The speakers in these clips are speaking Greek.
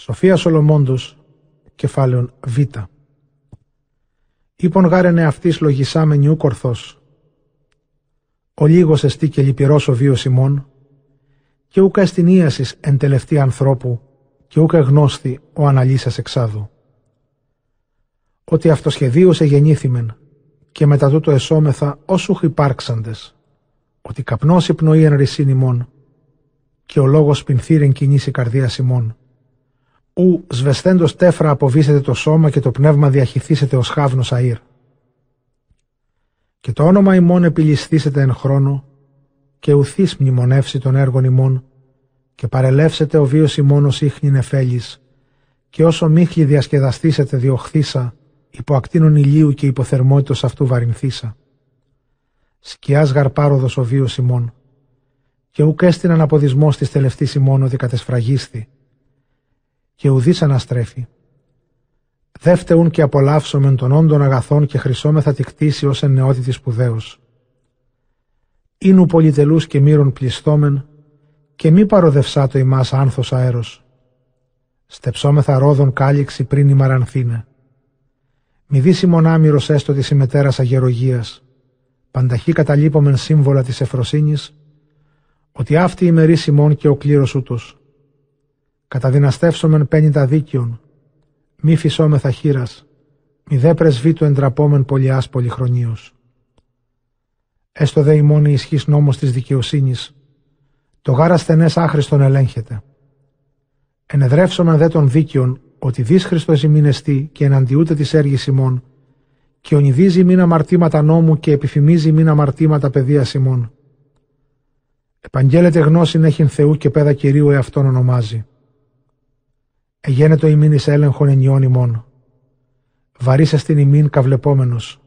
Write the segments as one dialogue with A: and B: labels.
A: Σοφία Σολομόντος, κεφάλαιον Β. Ήπον γάρενε αυτής λογισάμενη ου κορθός. Ο λίγος εστί και λυπηρός ο βίος ημών, και ούκα εστινίασης εν τελευταία ανθρώπου, και ούκα γνώστη ο αναλύσας εξάδου. Ότι αυτοσχεδίωσε γεννήθημεν, και μετά τούτο εσώμεθα όσου υπάρξαντες, ότι καπνός η πνοή εν ρησίν ημών, και ο λόγος πινθύρεν κινήσει καρδίας ημών ου σβεσθέντος τέφρα αποβήσετε το σώμα και το πνεύμα διαχυθήσετε ως χάβνος αΐρ. Και το όνομα ημών επιληστήσετε εν χρόνο και ουθείς μνημονεύσει των έργων ημών και παρελεύσετε ο βίος ημών ως ίχνη νεφέλης και όσο μίχλη διασκεδαστήσετε διοχθήσα υπό ακτίνων ηλίου και υποθερμότητος αυτού βαρυνθήσα. Σκιάς γαρπάροδος ο βίος ημών και ουκ έστειναν αποδισμός της τελευτής ημών ότι κατεσφραγίστη και ουδής αναστρέφει. Δεύτεουν και απολαύσομεν των όντων αγαθών και χρυσόμεθα τη κτήση ως εν νεότητη σπουδαίος. Ήνου πολυτελούς και μύρων πληστόμεν και μη παροδευσά το ημάς άνθος αέρος. Στεψόμεθα ρόδων κάλυξη πριν η μαρανθήνε. Μη δει μονάμυρος έστω της ημετέρας αγερογίας, πανταχή καταλείπομεν σύμβολα της εφροσύνης, ότι αυτή η μερή ημών και ο κλήρος ούτως καταδυναστεύσομεν πέννητα δίκαιων, μη φυσόμεθα χείρας, μη δε πρεσβήτου εντραπόμεν πολιάς πολυχρονίως. Έστω δε η μόνη ισχύς νόμος της δικαιοσύνης, το γάρα στενές άχρηστον ελέγχεται. Ενεδρεύσομεν δε των δίκαιων, ότι δις Χριστός ημίνεστη και εναντιούται της έργης ημών, και ονειδίζει μην αμαρτήματα νόμου και επιφημίζει μην αμαρτήματα παιδείας ημών. Επαγγέλλεται γνώση έχειν Θεού και πέδα Κυρίου εαυτόν ονομάζει. Εγένετο ημίν εις έλεγχον ενιών ημών. Βαρύσε στην ημίν καβλεπόμενος,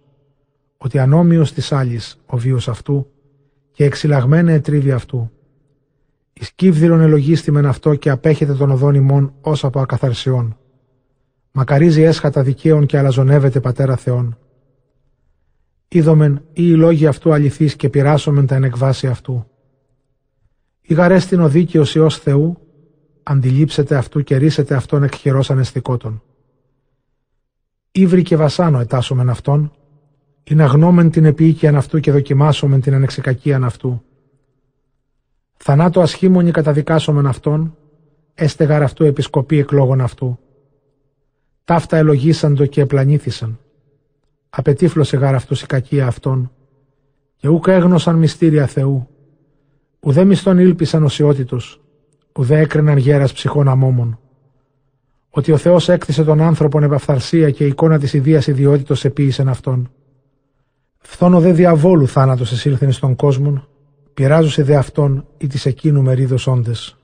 A: ότι ανώμιος της άλλης ο βίος αυτού και εξυλαγμένε ετρίβει αυτού. Εις κύβδηρον ελογίστημεν αυτό και απέχεται των οδών ημών ως από ακαθαρσιών. Μακαρίζει έσχατα δικαίων και αλαζονεύεται πατέρα Θεών. Είδομεν ή οι λόγοι αυτού αληθείς και πειράσομεν τα ενεκβάσει αυτού. Η γαρέστην ο δίκαιος Υιός Θεού αντιλήψετε αυτού και ρίσετε αυτόν εκ χειρός ανεστικότων. Ήβρι και βασάνο ετάσομεν αυτόν, ή να γνώμεν την επίοικιαν αυτού και δοκιμάσομεν την ανεξικακίαν αυτού. Θανάτο ασχήμονη καταδικάσομεν αυτόν, έστεγαρ αυτού επισκοπή εκλόγων αυτού. Ταύτα ελογίσαντο και επλανήθησαν. Απετύφλωσε γάρ αυτούς η κακία αυτών, και ούκα έγνωσαν μυστήρια Θεού, ουδέ μισθόν ήλπισαν οσιότητος, ουδέ έκριναν γέρας ψυχών αμόμων. Ότι ο Θεός έκτισε τον άνθρωπον επαφθαρσία και η εικόνα της ιδίας ιδιότητος επίησεν αυτόν. Φθόνο δε διαβόλου θάνατος εσήλθεν στον κόσμο, πειράζουσε δε αυτόν ή της εκείνου μερίδος όντες.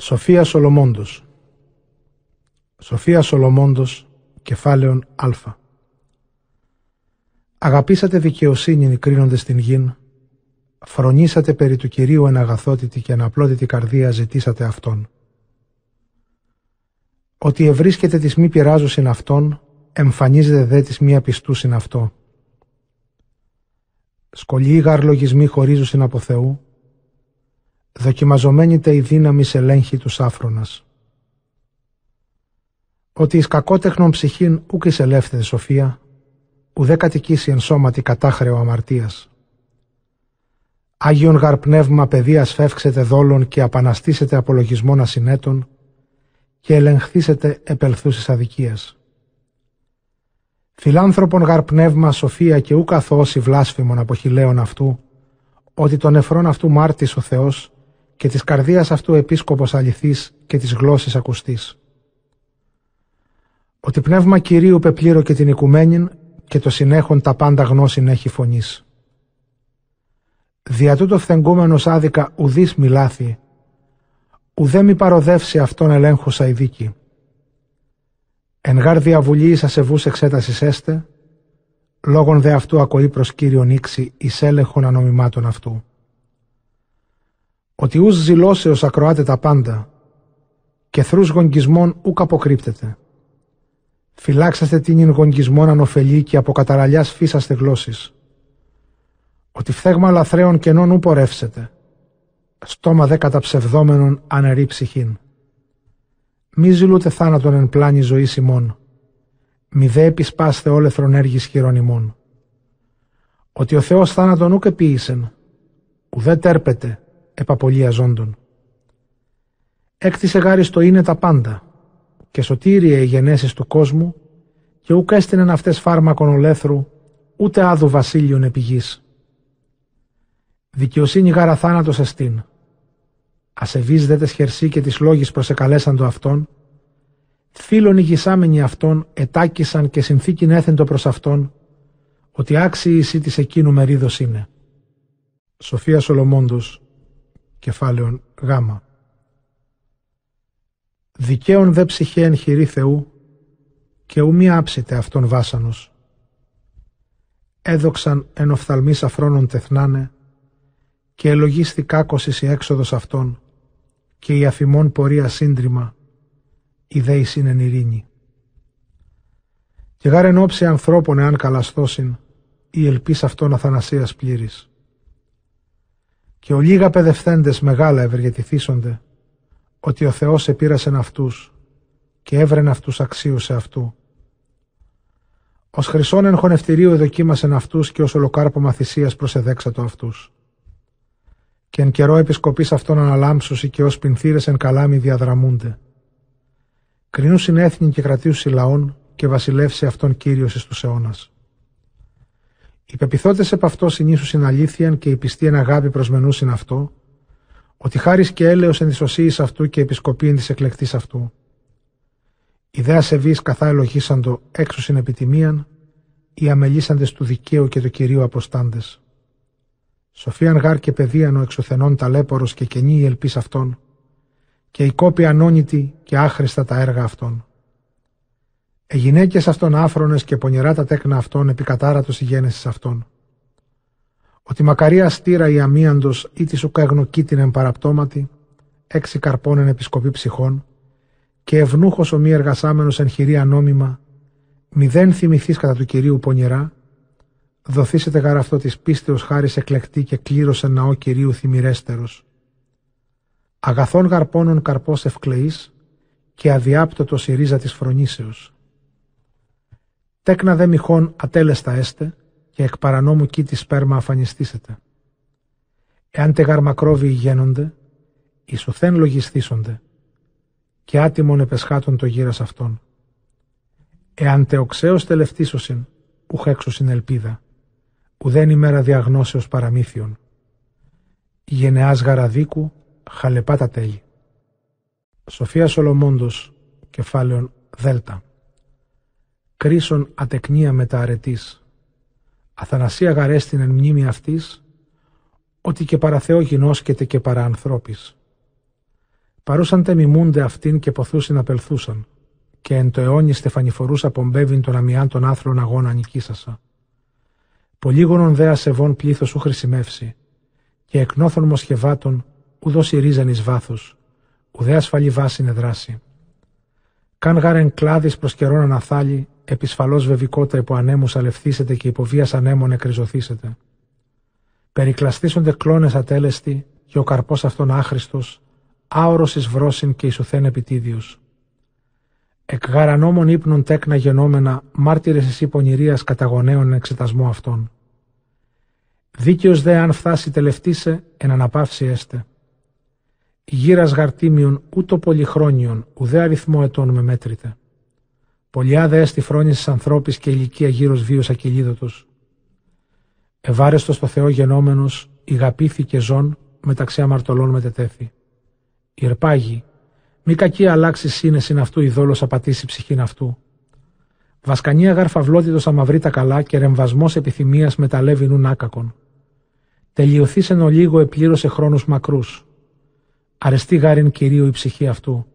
A: Σοφία Σολομόντος Σοφία Σολομόντος, κεφάλαιον Α. Αγαπήσατε δικαιοσύνη κρίνοντες την γην, φρονήσατε περί του Κυρίου εν αγαθότητη και αναπλώτητη καρδία ζητήσατε Αυτόν. Ότι ευρίσκεται της μη πειράζουσιν Αυτόν, εμφανίζεται δε της μη απιστούσιν Αυτό. Σκολιοί γαρλογισμοί χωρίζουσιν από Θεού, δοκιμαζομένη τε η δύναμη σε ελέγχει τους άφρονας. Ότι εις κακότεχνον ψυχήν ούκ εις ελεύθερη σοφία, ουδέ κατοικήσει εν σώματι κατάχρεο αμαρτίας. Άγιον γαρ πνεύμα παιδείας φεύξετε δόλων και απαναστήσετε απολογισμών ασυνέτων και ελεγχθήσετε επελθούσης αδικίας. Φιλάνθρωπον γαρ πνεύμα σοφία και ου καθώσει βλάσφημον αποχηλαίων αυτού, ότι τον εφρόν αυτού μάρτης ο Θεός και της καρδίας αυτού επίσκοπος αληθής και της γλώσσης ακουστής. Ότι πνεύμα Κυρίου πεπλήρω και την οικουμένην και το συνέχον τα πάντα γνώσιν έχει φωνής. Δια τούτο φθεγκούμενος άδικα ουδής μιλάθη, ουδέ μη παροδεύσει αυτόν ελέγχουσα η δίκη. Εν γάρ διαβουλή εις ασεβούς εξέτασης έστε, λόγων δε αυτού ακοή προς Κύριον ήξη εις έλεγχον ανομιμάτων αυτού. Ότι ους ζηλώσεως ακροάτε τα πάντα, και θρούς γονγκισμών ουκ αποκρύπτεται. Φυλάξαστε την γονγκισμών ανοφελή και από καταραλιάς φύσαστε γλώσσης ότι φθέγμα λαθρέων κενών ου πορεύσετε, στόμα δε καταψευδόμενων ανερή ψυχήν. μη ζηλούτε θάνατον εν πλάνη ζωή ημών, μη δε επισπάστε όλεθρον έργης χειρών ημών. Ότι ο Θεός θάνατον ούκ επίησεν, ουδέ τέρπεται επαπολία ζώντων. Έκτισε γάρι το είναι τα πάντα, και σωτήριε οι γενέσεις του κόσμου, και ούκ έστεινεν αυτές φάρμακον ολέθρου, ούτε άδου βασίλειον επιγής. Δικαιοσύνη γάρα θάνατος εστίν. Ασεβείς δε χερσί και τις λόγης προσεκαλέσαν το αυτόν, φίλων ηγισάμενοι αυτόν ετάκησαν και συνθήκην έθεντο προς αυτόν, ότι άξιοι εσύ της εκείνου μερίδος είναι. Σοφία Σολομόντος, κεφάλαιον γάμα. Δικαίων δε ψυχέ εν χειρή Θεού, και ου μη άψητε αυτόν βάσανος. Έδοξαν εν οφθαλμής αφρόνων τεθνάνε, και ελογίστη κάκωσης η έξοδος αυτών, και η αφημών πορεία σύντριμα, η δέης είναι ειρήνη. Και γάρ όψη ανθρώπων εάν καλαστώσιν, η ελπίς αυτών αθανασίας πλήρης. Και ο λίγα παιδευθέντες μεγάλα ευεργετηθήσονται, ότι ο Θεός επήρασεν αυτούς και έβρεν αυτούς αξίους σε αυτού. Ως χρυσόν εν χωνευτηρίου εδοκίμασεν αυτούς και ως ολοκάρπομα θυσίας προσεδέξατο αυτούς. Και εν καιρό επισκοπής αυτών αναλάμψουσι και ως πινθύρες εν καλάμι διαδραμούνται. Κρινούσιν έθνη και κρατήσουσι λαών και βασιλεύσει αυτόν Κύριος εις τους αιώνας. Οι πεπιθώτες επ' αυτό συνήσουσιν αλήθειαν και οι πιστοί εν αγάπη προσμενούσιν αυτό, ότι χάρη και έλεος εν της αυτού και επισκοπή εν της εκλεκτής αυτού. Ιδέα σεβείς καθά ελογίσαντο έξω στην επιτιμίαν, οι αμελήσαντες του δικαίου και του Κυρίου αποστάντες. Σοφίαν γάρ και παιδίαν ο εξουθενών ταλέπορος και κενή η ελπίς αυτών, και η κόπη ανώνυτη και άχρηστα τα έργα αυτών. Ε γυναίκες αυτών άφρονες και πονηρά τα τέκνα αυτών επικατάρατος η γένεσης αυτών ότι μακαρία στήρα η αμίαντος ή τη ουκαγνοκή την εμπαραπτώματη, έξι καρπών εν επισκοπή ψυχών, και ευνούχος ο μη εργασάμενος εν χειρία νόμιμα, μηδέν θυμηθείς κατά του Κυρίου πονηρά, δοθήσετε γαραυτό της πίστεως χάρης εκλεκτή και κλήρωσε ναό Κυρίου θυμηρέστερος. Αγαθών γαρπώνων καρπός ευκλεής και αδιάπτωτος η ρίζα της φρονήσεως. Τέκνα δε μοιχών ατέλεστα έστε, και εκ παρανόμου της σπέρμα αφανιστήσετε. Εάν τε γαρμακρόβοι γένονται, ισοθέν λογιστήσονται, και άτιμον επεσχάτων το γύρας αυτών. Εάν τε οξέως τελευτήσωσιν, που χέξουσιν ελπίδα, ουδέν ημέρα διαγνώσεως παραμύθιον. Γενεάς γαραδίκου, χαλεπά τα τέλη. Σοφία Σολομόντος, κεφάλαιον Δέλτα. Κρίσον ατεκνία μεταρετής, Αθανασία γαρέστην εν μνήμη αυτής, ότι και παραθεό γινώσκεται και παρά ανθρώπης. Παρούσαν τε μιμούνται αυτήν και ποθούσιν απελθούσαν, και εν το αιώνι στεφανιφορούσα πομπεύειν των αμοιάν των άθρων αγώνα νικήσασα. Πολύγωνον δε ασεβών πλήθος σου χρησιμεύσει, και εκνόθων μοσχευάτων ουδό ρίζαν εις βάθος, ουδέ ασφαλή βάση είναι δράση. Καν γάρεν κλάδης προς καιρόν αναθάλει, επισφαλώς βεβικότητα υπό ανέμους αλευθύσετε και υποβία ανέμων εκριζωθήσετε. Περικλαστήσονται κλώνες ατέλεστοι και ο καρπός αυτών άχρηστος, άωρος εις βρόσιν και ισουθέν επιτίδιος. Εκ γαρανόμων ύπνων τέκνα γενόμενα, μάρτυρες εσύ πονηρίας καταγονέων εξετασμό αυτών. Δίκαιος δε αν φτάσει τελευτήσε, εν αναπαύση έστε. Γύρας γαρτίμιον ούτω πολυχρόνιον, ουδέ αριθμό ετών με μέτρητε. Πολιά δε έστι φρόνησης ανθρώπης και ηλικία γύρω βίος ακυλίδωτος. Ευάρεστος στο Θεό γενόμενος, ηγαπήθηκε ζών μεταξύ αμαρτωλών μετετέθη. Ιρπάγει, μη κακή αλλάξει σύνεσιν αυτού, ειδόλο απατήσει ψυχήν αυτού. Βασκανία γαρφαυλότητο αμαυρή τα καλά και ρεμβασμός επιθυμίας μεταλλεύει νουν άκακον. Τελειωθήσεν ο λίγο επλήρωσε χρόνου μακρούς. Αρεστή γάριν κυρίου η ψυχή αυτού.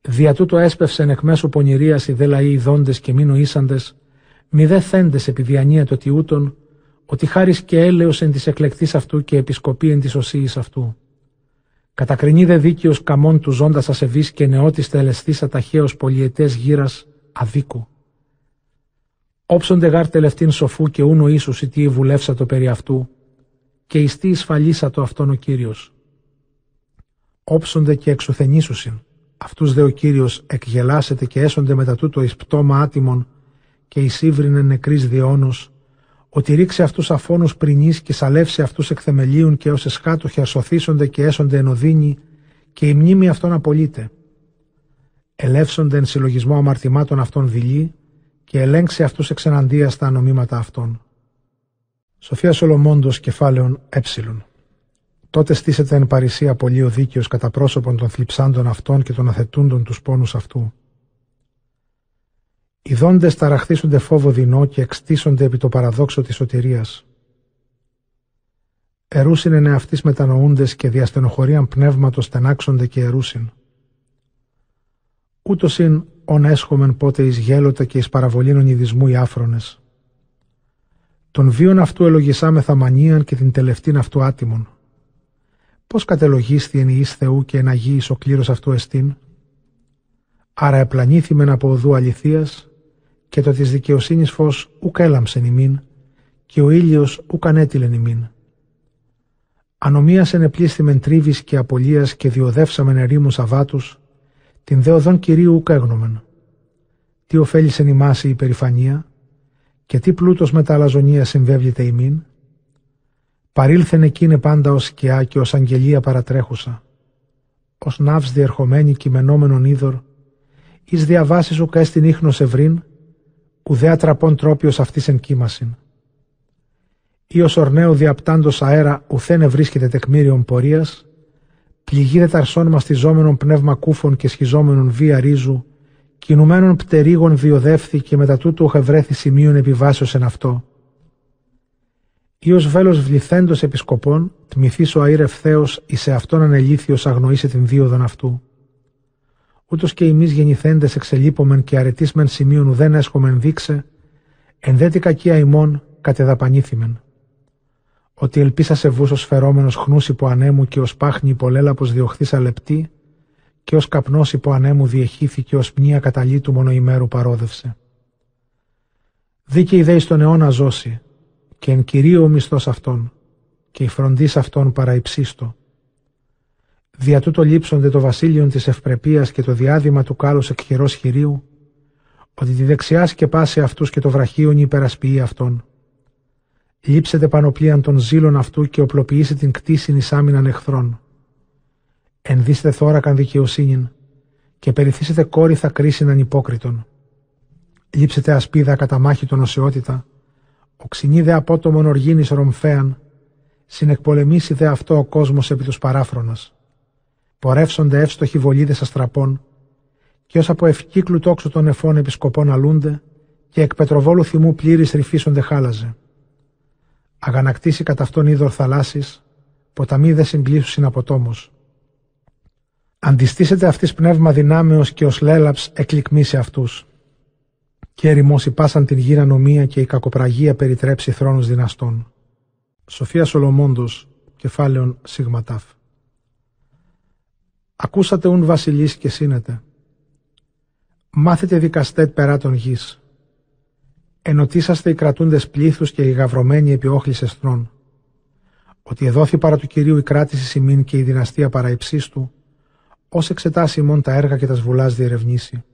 A: Δια τούτο έσπευσεν εκ μέσω πονηρίας οι δε λαοί ειδώντε και μη νοήσαντε, μη δε θέντες επί διανία το τιούτων, ότι χάρη και έλεος εν της εκλεκτής αυτού και επισκοπή εν της οσίης αυτού. Κατακρινεί δε δίκαιος καμών του ζώντας ασεβής και νεότης τελεστής αταχαίο πολιετές γύρας αδίκου. Όψονται γάρ τελευταίν σοφού και ούνο ίσου ή τι βουλεύσα το περί αυτού, και ιστή εισφαλίσα το αυτόν ο κύριος. Όψονται και εξουθενήσουσιν Αυτούς δε ο Κύριος εκγελάσεται και έσονται μετά τούτο εις πτώμα άτιμων και εις ύβρινε νεκρής διόνος, ότι ρίξει αυτούς αφώνους πρινής και σαλεύσει αυτούς εκθεμελίων και ως εσχάτοχοι ασωθήσονται και έσονται εν οδύνη και η μνήμη αυτών απολύται. Ελεύσονται εν συλλογισμό αμαρτημάτων αυτών δειλή και ελέγξει αυτούς εξεναντία στα ανομήματα αυτών. Σοφία Σολομόντος κεφάλαιον ε. Τότε στήσεται εν παρησία πολύ ο δίκαιος κατά πρόσωπον των θλιψάντων αυτών και των αθετούντων τους πόνους αυτού. Οι δόντες ταραχθήσονται φόβο δεινό και εξτίσονται επί το παραδόξο της σωτηρίας. Ερούσιν είναι αυτής μετανοούντες και διαστενοχωρίαν πνεύματος στενάξονται και ερούσιν. Ούτως ειν ον έσχομεν πότε εις γέλοτα και εις παραβολήνων ειδισμού οι άφρονες. Τον βίον αυτού ελογισάμεθα μανίαν και την τελευταίν αυτού άτιμον. Πώς κατελογίστη εν εις Θεού και εν Αγίης ο κλήρος αυτού εστίν; Άρα επλανήθημεν από οδού αληθείας και το της δικαιοσύνης φως ουκ έλαμψεν ημίν και ο ήλιος ουκ ανέτειλεν ημίν. Ανομίας ενεπλήστημεν τρίβης και απολίας και διοδεύσαμεν ερήμους αβάτους, την δεοδόν Κυρίου ουκ έγνομεν. Τι ωφέλησεν ημάς η υπερηφανία και τι πλούτος με τα αλαζονία συμβέβληται ημίν. Παρήλθεν εκείνε πάντα ως σκιά και ως αγγελία παρατρέχουσα. Ως ναύς διερχομένη κειμενόμενον είδωρ, εις διαβάσεις ουκ έστιν ίχνος ευρύν, ουδέα τραπών τρόπιος αυτής εν κοίμασιν. Ή ως ορνέου διαπτάντος αέρα ουθένε βρίσκεται τεκμήριον πορείας, πληγίδε ταρσών μαστιζόμενων πνεύμα κούφων και σχιζόμενων βία ρίζου, κινουμένων πτερίγων διοδεύθη και μετά τούτου οχευρέθη σημείων επιβάσεως εν αυτό. Ή ως βέλος βληθέντος επισκοπών, τμηθείς ο αήρ ευθέως, εις σε αυτόν ανελήθιος αγνοήσε την δίωδον αυτού. Ούτως και εμεί γεννηθέντες εξελίπωμεν και αρετήσμεν σημείων ουδέν έσχομεν δείξε, εν δε την κακία ημών κατεδαπανήθημεν. Ότι ελπίσα σε βούσο φερόμενος χνούς υπό ανέμου και ως πάχνη υπολέλαπο διοχθήσα λεπτή, και ως καπνός υπό ανέμου διεχήθηκε ως πνία καταλήτου μονοημέρου παρόδευσε. Δίκαιη δε στον αιώνα ζώσει, και εν κυρίω ο μισθός αυτών, και η φροντή αυτών παραϊψίστο Δια τούτο λείψονται το βασίλειον της ευπρεπίας και το διάδημα του κάλους εκχειρός χειρίου, ότι τη δεξιά σκεπάσει αυτούς και το βραχίον υπερασποιεί αυτόν. Λείψετε πανοπλίαν των ζήλων αυτού και οπλοποιήσει την κτίσιν εις άμυναν εχθρών. Ενδύστε θώρακαν δικαιοσύνην και περιθύσετε κόρυθα κρίσιναν υπόκριτον. Λείψετε ασπίδα κατά μάχη των οσιότητα, οξυνίδε απότομον οργήνης ρομφέαν, συνεκπολεμήσει δε αυτό ο κόσμος επί τους παράφρονας πορεύσονται εύστοχοι βολίδες αστραπών, και ω από ευκύκλου τόξου των εφών επισκοπών αλούνται, και εκ πετροβόλου θυμού πλήρης ρηφίσονται χάλαζε. Αγανακτήσει κατά αυτόν είδωρ θαλάσσης, ποταμοί δε συγκλήσουν από τόμο. Αντιστήσετε αυτής πνεύμα δυνάμεως και ως λέλαψ εκλικμίσει αυτούς. Και ερημώσει πάσαν την γύρα νομία και η κακοπραγία περιτρέψει θρόνους δυναστών. Σοφία Σολομόντος, κεφάλαιον Σιγματάφ. Ακούσατε ουν βασιλείς και σύνετε. Μάθετε δικαστέ περά των γης. Ενωτήσαστε οι κρατούντες πλήθους και οι γαυρωμένοι επί όχλης εστρών. Ότι εδόθη παρά του Κυρίου η κράτηση σημείν και η δυναστεία παρά του, ως εξετάσει ημών τα έργα και τας σβουλάς διερευνήσει.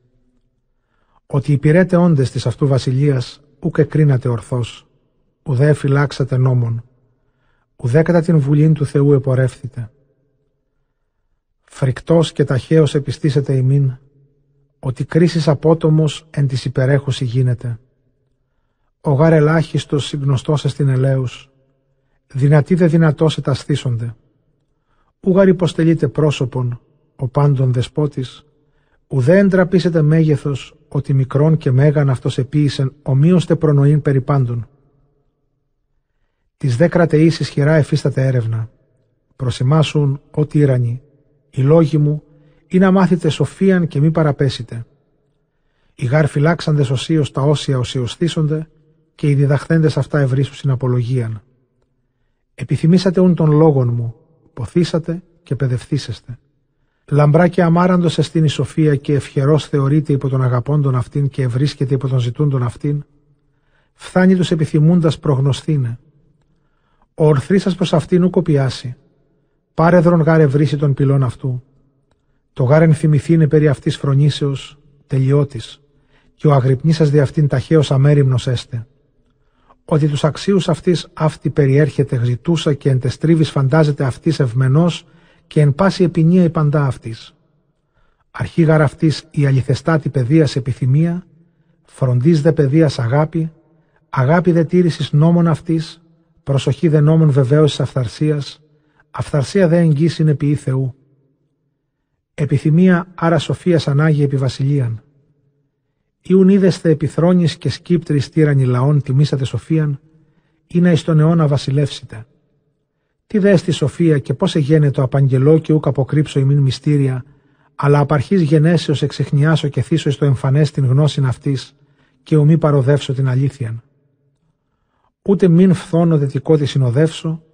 A: Ότι υπηρέτε όντες της αυτού βασιλείας, ούκ εκρίνατε ορθώς, ουδέ φυλάξατε νόμον, ουδέ κατά την βουλήν του Θεού επορεύθητε φρικτός και ταχαίως επιστήσετε ημίν, ότι κρίσης απότομος εν της υπερέχωση γίνεται. Ο γάρ ελάχιστος συγνωστός εστιν ελέους, δυνατοί δε δυνατός εταστήσονται. Ούγαρ υποστελείται πρόσωπον, ο πάντων δεσπότης, ουδέ εντραπήσετε μέγεθος, ότι μικρόν και μέγαν αυτός επίησεν ομοίωστε προνοήν περί πάντων. Τις δε κρατεείς ισχυρά εφίσταται έρευνα. Προσημάσουν ό,τι ήρανοι, οι λόγοι μου είναι να μάθετε σοφίαν και μη παραπέσετε. Οι γάρ φυλάξαντες οσίως τα όσια οσιοστήσονται και οι διδαχθέντες αυτά ευρύσου απολογίαν. Επιθυμήσατε ούν των λόγων μου, ποθήσατε και παιδευθήσεστε. Λαμπρά και αμάραντος εστίν η σοφία και ευχερός θεωρείται υπό τον αγαπώντων αυτήν και ευρίσκεται υπό τον ζητούντων αυτήν, φθάνει τους επιθυμούντας προγνωστήνε. Ο ορθρή σας προς αυτήν ου κοπιάσει, Πάρεδρον γάρε βρύση των πυλών αυτού. Το γάρεν θυμηθήνε περί αυτής φρονήσεως, τελειώτης, και ο αγρυπνήσας δι' αυτήν ταχαίως αμέριμνος έστε. Ότι τους αξίους αυτής αυτή περιέρχεται γζητούσα και εν τεστρίβης φαντάζεται αυτής ευμενός και εν πάση επινία η παντά αυτής. Αρχήγαρ αυτής η αληθεστάτη παιδείας επιθυμία, φροντίς δε παιδείας αγάπη, αγάπη δε τήρησης νόμων αυτής, προσοχή δε νόμων βεβαίωσης αυθαρσίας, αυθαρσία δε εγγύς είναι ποιή Θεού. Επιθυμία άρα σοφίας ανάγει επί βασιλείαν. Ιουν είδεστε επιθρόνης και σκύπτρι τύρανη λαών τιμήσατε σοφίαν, ή να εις τον αιώνα βασιλεύσετε. Τι δε στη σοφία και πώς εγένετο απαγγελώ και ούκ αποκρύψω ημίν μυστήρια, αλλά απαρχής γενέσεως εξεχνιάσω και θύσω στο εμφανές την γνώσιν αυτής και ουμή παροδεύσω την αλήθειαν. Ούτε μην φθόνο δετικό της συνοδεύσω,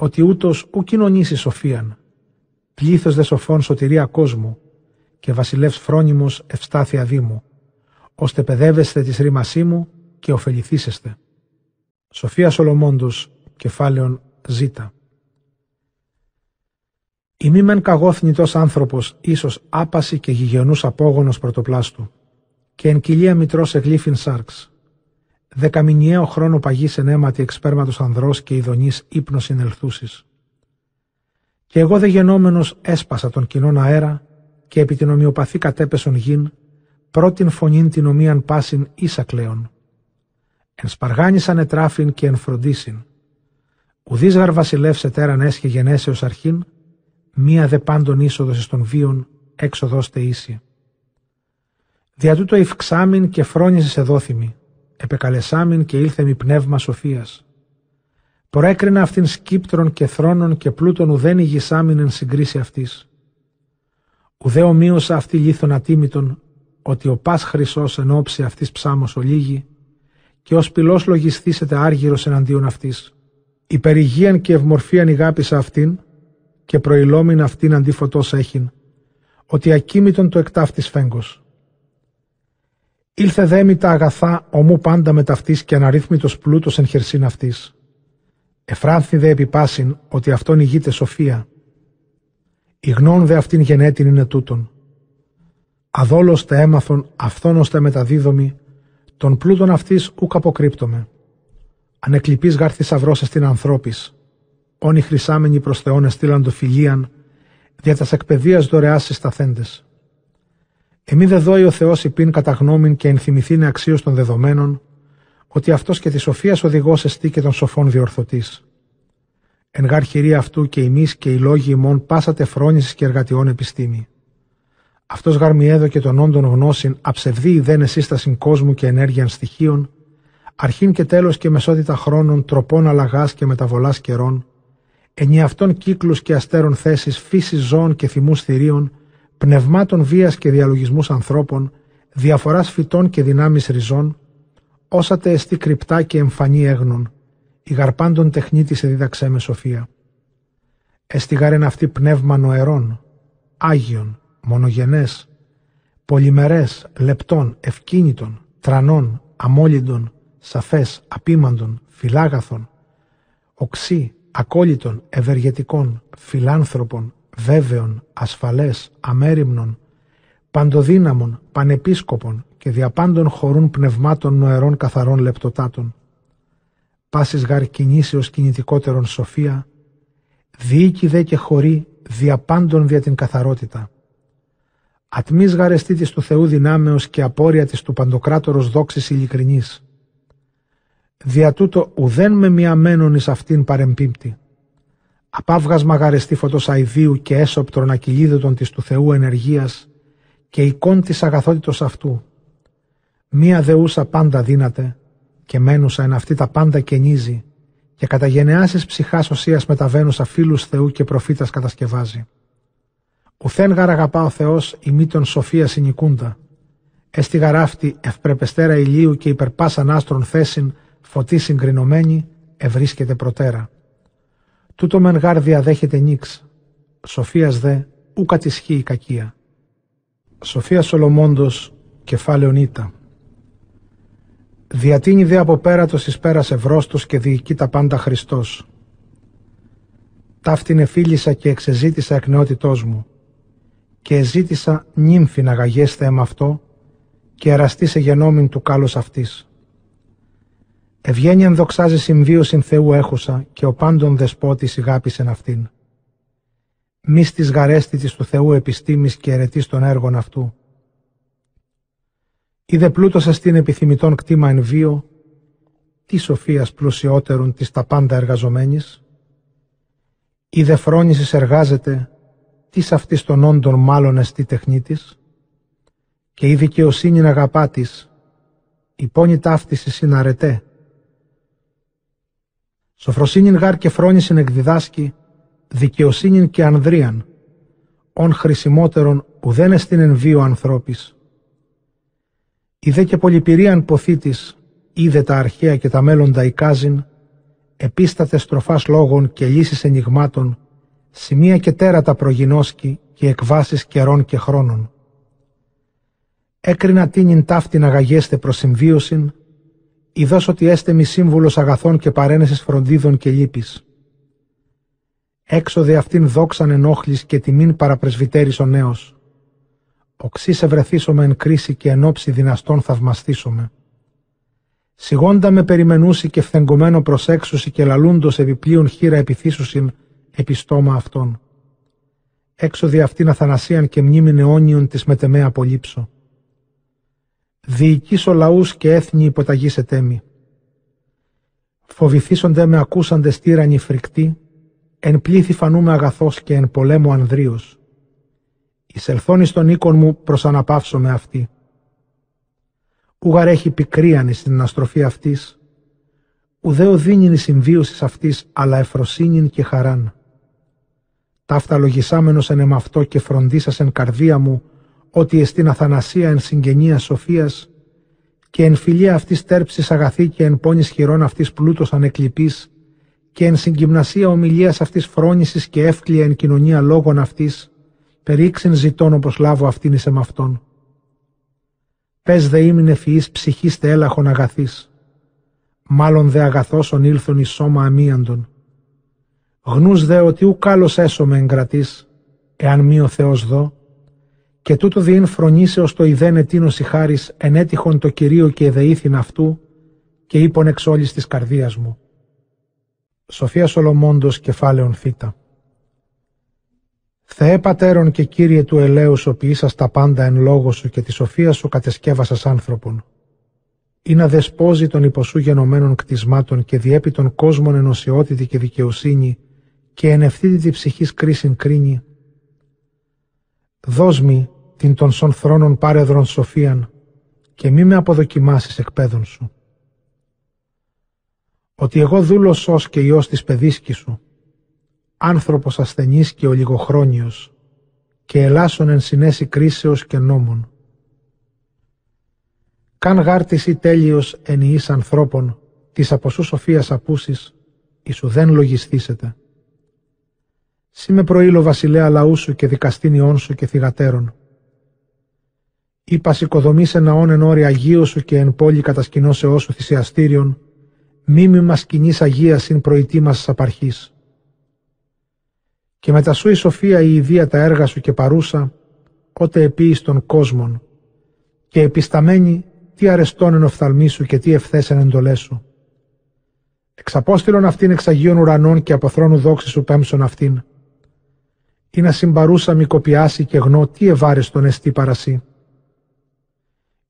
A: ότι ούτως ου κοινωνήσει σοφίαν. Πλήθος δε σοφών σωτηρία κόσμου και βασιλεύς φρόνιμος ευστάθεια δήμου, ώστε παιδεύεστε της ρήμασή μου και ωφεληθήσεστε. Σοφία Σολομόντος, κεφάλαιον Ζ. Η μη μεν καγόθνητος άνθρωπος, ίσως άπαση και γηγενούς απόγονος πρωτοπλάστου, και εν κοιλία μητρός εγλήφιν σάρξ. Δεκαμηνιαίο χρόνο παγής εν αίματι εξπέρματος ανδρός και ειδονής ύπνος συνελθούσης. Και εγώ δε γενόμενος έσπασα τον κοινόν αέρα και επί την ομοιοπαθή κατέπεσον γην, πρώτην φωνήν την ομοίαν πάσιν ίσα κλαίων. Εν σπαργάνισαν ετράφην και εν φροντίσιν. Ουδής γαρ βασιλεύς ετέραν έσχε γενέσεως αρχήν, μία δε πάντων είσοδος των βίων έξοδος τε ίση. Δια τούτο ευξάμιν και φρόνιζες σε δόθυμη, επεκαλεσάμιν και ήλθε μη πνεύμα σοφίας. Προέκρινα αυτήν σκύπτρων και θρόνων και πλούτων ουδέν ηγισάμιν εν συγκρίση αυτής. Ουδέ ομοίωσα αυτή λίθον ατίμητον, ότι ο πας χρυσός εν ώψη αυτής ψάμος ολίγη, και ως πυλός λογιστήσεται άργυρος εναντίον αυτής. Υπερηγίαν και ευμορφίαν ηγάπησα αυτήν, και προηλόμην αυτήν αντί φωτός έχειν, ότι ακίμητον το εκτάφτης φέγγος. Ήλθε δέμη τα αγαθά ομού πάντα με ταυτής και αναρρύθμιτος πλούτος εν χερσίν αυτής. Εφράνθη δε επιπάσιν ότι αυτόν ηγείται σοφία. Η γνών δε αυτήν γενέτην είναι τούτον. Αδόλως τε έμαθον αυτόν ω τε μεταδίδομη, τον πλούτον αυτής ούκ αποκρύπτομαι. Ανεκλειπής γάρ θησαυρός στην ανθρώπης, όνοι χρυσάμενοι προς Θεόν εστήλαν το φιλίαν, δια τας εκπαιδείας δωρεάς συσταθέντες. Εμεί δε δόει ο Θεός υπήν κατά γνώμην και ενθυμηθήνε αξίως των δεδομένων, ότι αυτός και της σοφίας οδηγός εστί και των σοφών διορθωτής. Εν γάρ χειρία αυτού και εμεί και οι λόγοι ημών πάσατε φρόνηση και εργατιών επιστήμη. Αυτός γάρ μη έδωκε των όντων γνώσιν, αψευδή ιδέν εσύστασιν κόσμου και ενέργειαν στοιχείων, αρχήν και τέλος και μεσότητα χρόνων, τροπών αλλαγάς και μεταβολάς καιρών, ενιαυτών κύκλους και αστέρων θέσεις, φύσης ζώων και θυμούς θηρίων, πνευμάτων βίας και διαλογισμούς ανθρώπων, διαφοράς φυτών και δυνάμεις ριζών, όσατε εστί κρυπτά και εμφανή έγνων, η γαρπάντων τεχνίτη σε δίδαξέ με σοφία. Εστιγάρεν αυτή πνεύμα νοερών, άγιον, μονογενές, πολυμερές, λεπτών, ευκίνητων, τρανών, αμόλυντων, σαφές, απίμαντων, φυλάγαθων, οξύ, ακόλυτων, ευεργετικών, φιλάνθρωπων, βέβαιων, ασφαλές, αμέριμνων, παντοδύναμων, πανεπίσκοπων και διαπάντων χωρούν πνευμάτων νοερών καθαρών λεπτοτάτων. Πάσης γαρ κινήσεως κινητικότερον σοφία, διοίκη δε και χωρεί διαπάντων δια την καθαρότητα. Ατμής γαρεστή της του Θεού δυνάμεως και απόρρια της του παντοκράτορος δόξης ειλικρινής. Δια τούτο ουδέν με μιαμένον εις αυτήν παρεμπίπτει. Απάβγασμα γαρεστή φωτός αηδίου και έσωπτρον ακυλίδωτον της του Θεού ενεργίας και εικόν της αγαθότητος αυτού. Μία δεούσα πάντα δύναται και μένουσα εν αυτή τα πάντα κενίζει και κατά γενεάσεις ψυχάς οσίας μεταβαίνουσα φίλους Θεού και προφήτας κατασκευάζει. Ουθέν γαρ αγαπά ο Θεός ημίτων σοφία συνοικούντα. Έστι γαράφτη ευπρεπεστέρα ηλίου και υπερπάσαν άστρων θέσιν φωτή συγκρινωμένη ευρίσκεται προτέρα. Τούτο μεν γάρ διαδέχεται νίξ, σοφίας δε ου κατησχεί η κακία. Σοφία Σολομόντος, κεφάλαιον Ήτα. Διατείνει δε από πέρατος εις πέρας ευρώστος και διοικεί τα πάντα Χριστός. Ταύτην εφίλησα και εξεζήτησα εκ νεότητός μου και εζήτησα νύμφη να γαγέστε εμ' αυτό και εραστή σε γενόμην του κάλος αυτής. Ευγένειαν δοξάζει συμβίωσιν Θεού έχουσα και ο πάντων δεσπότης ηγάπησεν αυτήν. Μη τη γαρέστητης του Θεού επιστήμης και αιρετής των έργων αυτού. Είδε πλούτος στην επιθυμητών κτήμα εν βίο, τι σοφίας πλουσιότερον της τα πάντα εργαζομένης. Είδε φρόνησης εργάζεται, τι αυτής των όντων μάλλον εστί τεχνίτης. Και η δικαιοσύνη αγαπά της, η πόνη ταύτισης συναρετέ. Σοφροσύνην γάρ και φρόνησιν εκδιδάσκει, δικαιοσύνην και ανδρίαν, ον χρησιμότερον ουδέν εστίν εν βίο ανθρώπης. Είδε και πολυπηρίαν ποθήτης, είδε τα αρχαία και τα μέλλοντα εικάζειν, επίστατε στροφάς λόγων και λύσεις ενηγμάτων, σημεία και τέρατα προγινώσκει και εκβάσεις καιρών και χρόνων. Έκρινα τίνιν ταύτην αγαγέστε προς συμβίωσιν, ειδός ότι έστε μη σύμβουλος αγαθών και παρένεσης φροντίδων και λύπης. Έξοδε αυτήν δόξαν ενόχλης και τιμήν παραπρεσβυτέρης ο νέος. Οξύσε βρεθίσομε εν κρίση και εν όψη δυναστών θαυμαστήσομε. Σιγόντα με περιμενούσι και φθεγκωμένο προσέξουσι και λαλούντος επιπλέον χείρα επιθύσουσιν επιστόμα αυτών. Έξοδη αυτήν αθανασίαν και μνήμην αιώνιον της μετεμέ απολύψω. Διοικήσω λαούς και έθνη υποταγής ετέμι. Φοβηθήσονται με ακούσαντες στήρανοι φρικτοί, εν πλήθη φανούμε αγαθός και εν πολέμου ανδρίος. Εισελθώνει στον οίκον μου προς αναπαύσω με αυτή. Ούγαρ έχει πικρίανη στην αναστροφή αυτής, ουδέ οδύνην η συμβίωσης αυτής, αλλά εφροσύνην και χαράν. Ταύτα λογισάμενος εν εμαυτό και φροντίσας εν καρδία μου, ότι εστίν αθανασία εν συγγενεία σοφίας και εν φιλία αυτής τέρψης αγαθή και εν πόνης χειρών αυτής πλούτος ανεκλειπής και εν συγκυμνασία ομιλίας αυτής φρόνησης και εύκλεια εν κοινωνία λόγων αυτής, περίξεν ζητών όπως λάβω αυτήν εις εμαυτόν. Πες δε ήμουν ευφυής ψυχής τε έλαχον αγαθής, μάλλον δε αγαθός ήλθον εις σώμα αμίαντον. Γνούς δε ότι ου κάλος έσωμε εγκρατής, εάν μη ο Θεός δω, και τούτο διήν φρονήσεως το ιδέν ετίνος η χάρις ενέτυχον το Κυρίο και εδεήθην αυτού και είπον εξ όλης της καρδίας μου. Σοφία Σολομόντος κεφάλαιον θήτα. Θεέ πατέρων και Κύριε του ελέους ο ποιήσας τα πάντα εν λόγω σου και τη σοφία σου κατεσκεύασας άνθρωπον. Ή να δεσπόζει των υποσού γενομένων κτισμάτων και διέπει των κόσμων ενωσιότητη και δικαιοσύνη και εν ευθύτητη ψυχής κρίσιν κρίνει. Δώσ' την των σων θρόνων πάρεδρον σοφίαν και μη με αποδοκιμάσεις εκπέδων σου. Ότι εγώ δούλος ως και ιός της παιδίσκης σου, άνθρωπος ασθενής και ολιγοχρόνιος και ελάσσον εν συνέση κρίσεως και νόμων. Καν γάρτης ή τέλειος εν ιής ανθρώπων, της από σου σοφίας απούσης, σου δεν λογιστήσετε. Σύ με προήλω βασιλέα λαού σου και δικαστήν σου και θυγατέρων. Είπα οικοδομήσε ναόν εν όρη Αγίου σου και εν πόλη σε όσου θυσιαστήριον, μήμη μας κοινής Αγίας συν προητή μας απαρχής. Και μετά σου η σοφία η ιδία τα έργα σου και παρούσα, ότε επίης των κόσμων, και επισταμένη τι αρεστών εν οφθαλμής σου και τι ευθέσεν εντολές σου. Εξαπόστηλον αυτήν εξ Αγίων ουρανών και από θρόνου δόξης σου πέμψον αυτήν. Ή να συμπαρούσα μη κοπιάσει και γνώ τι ευάρεστον εστί παρασύ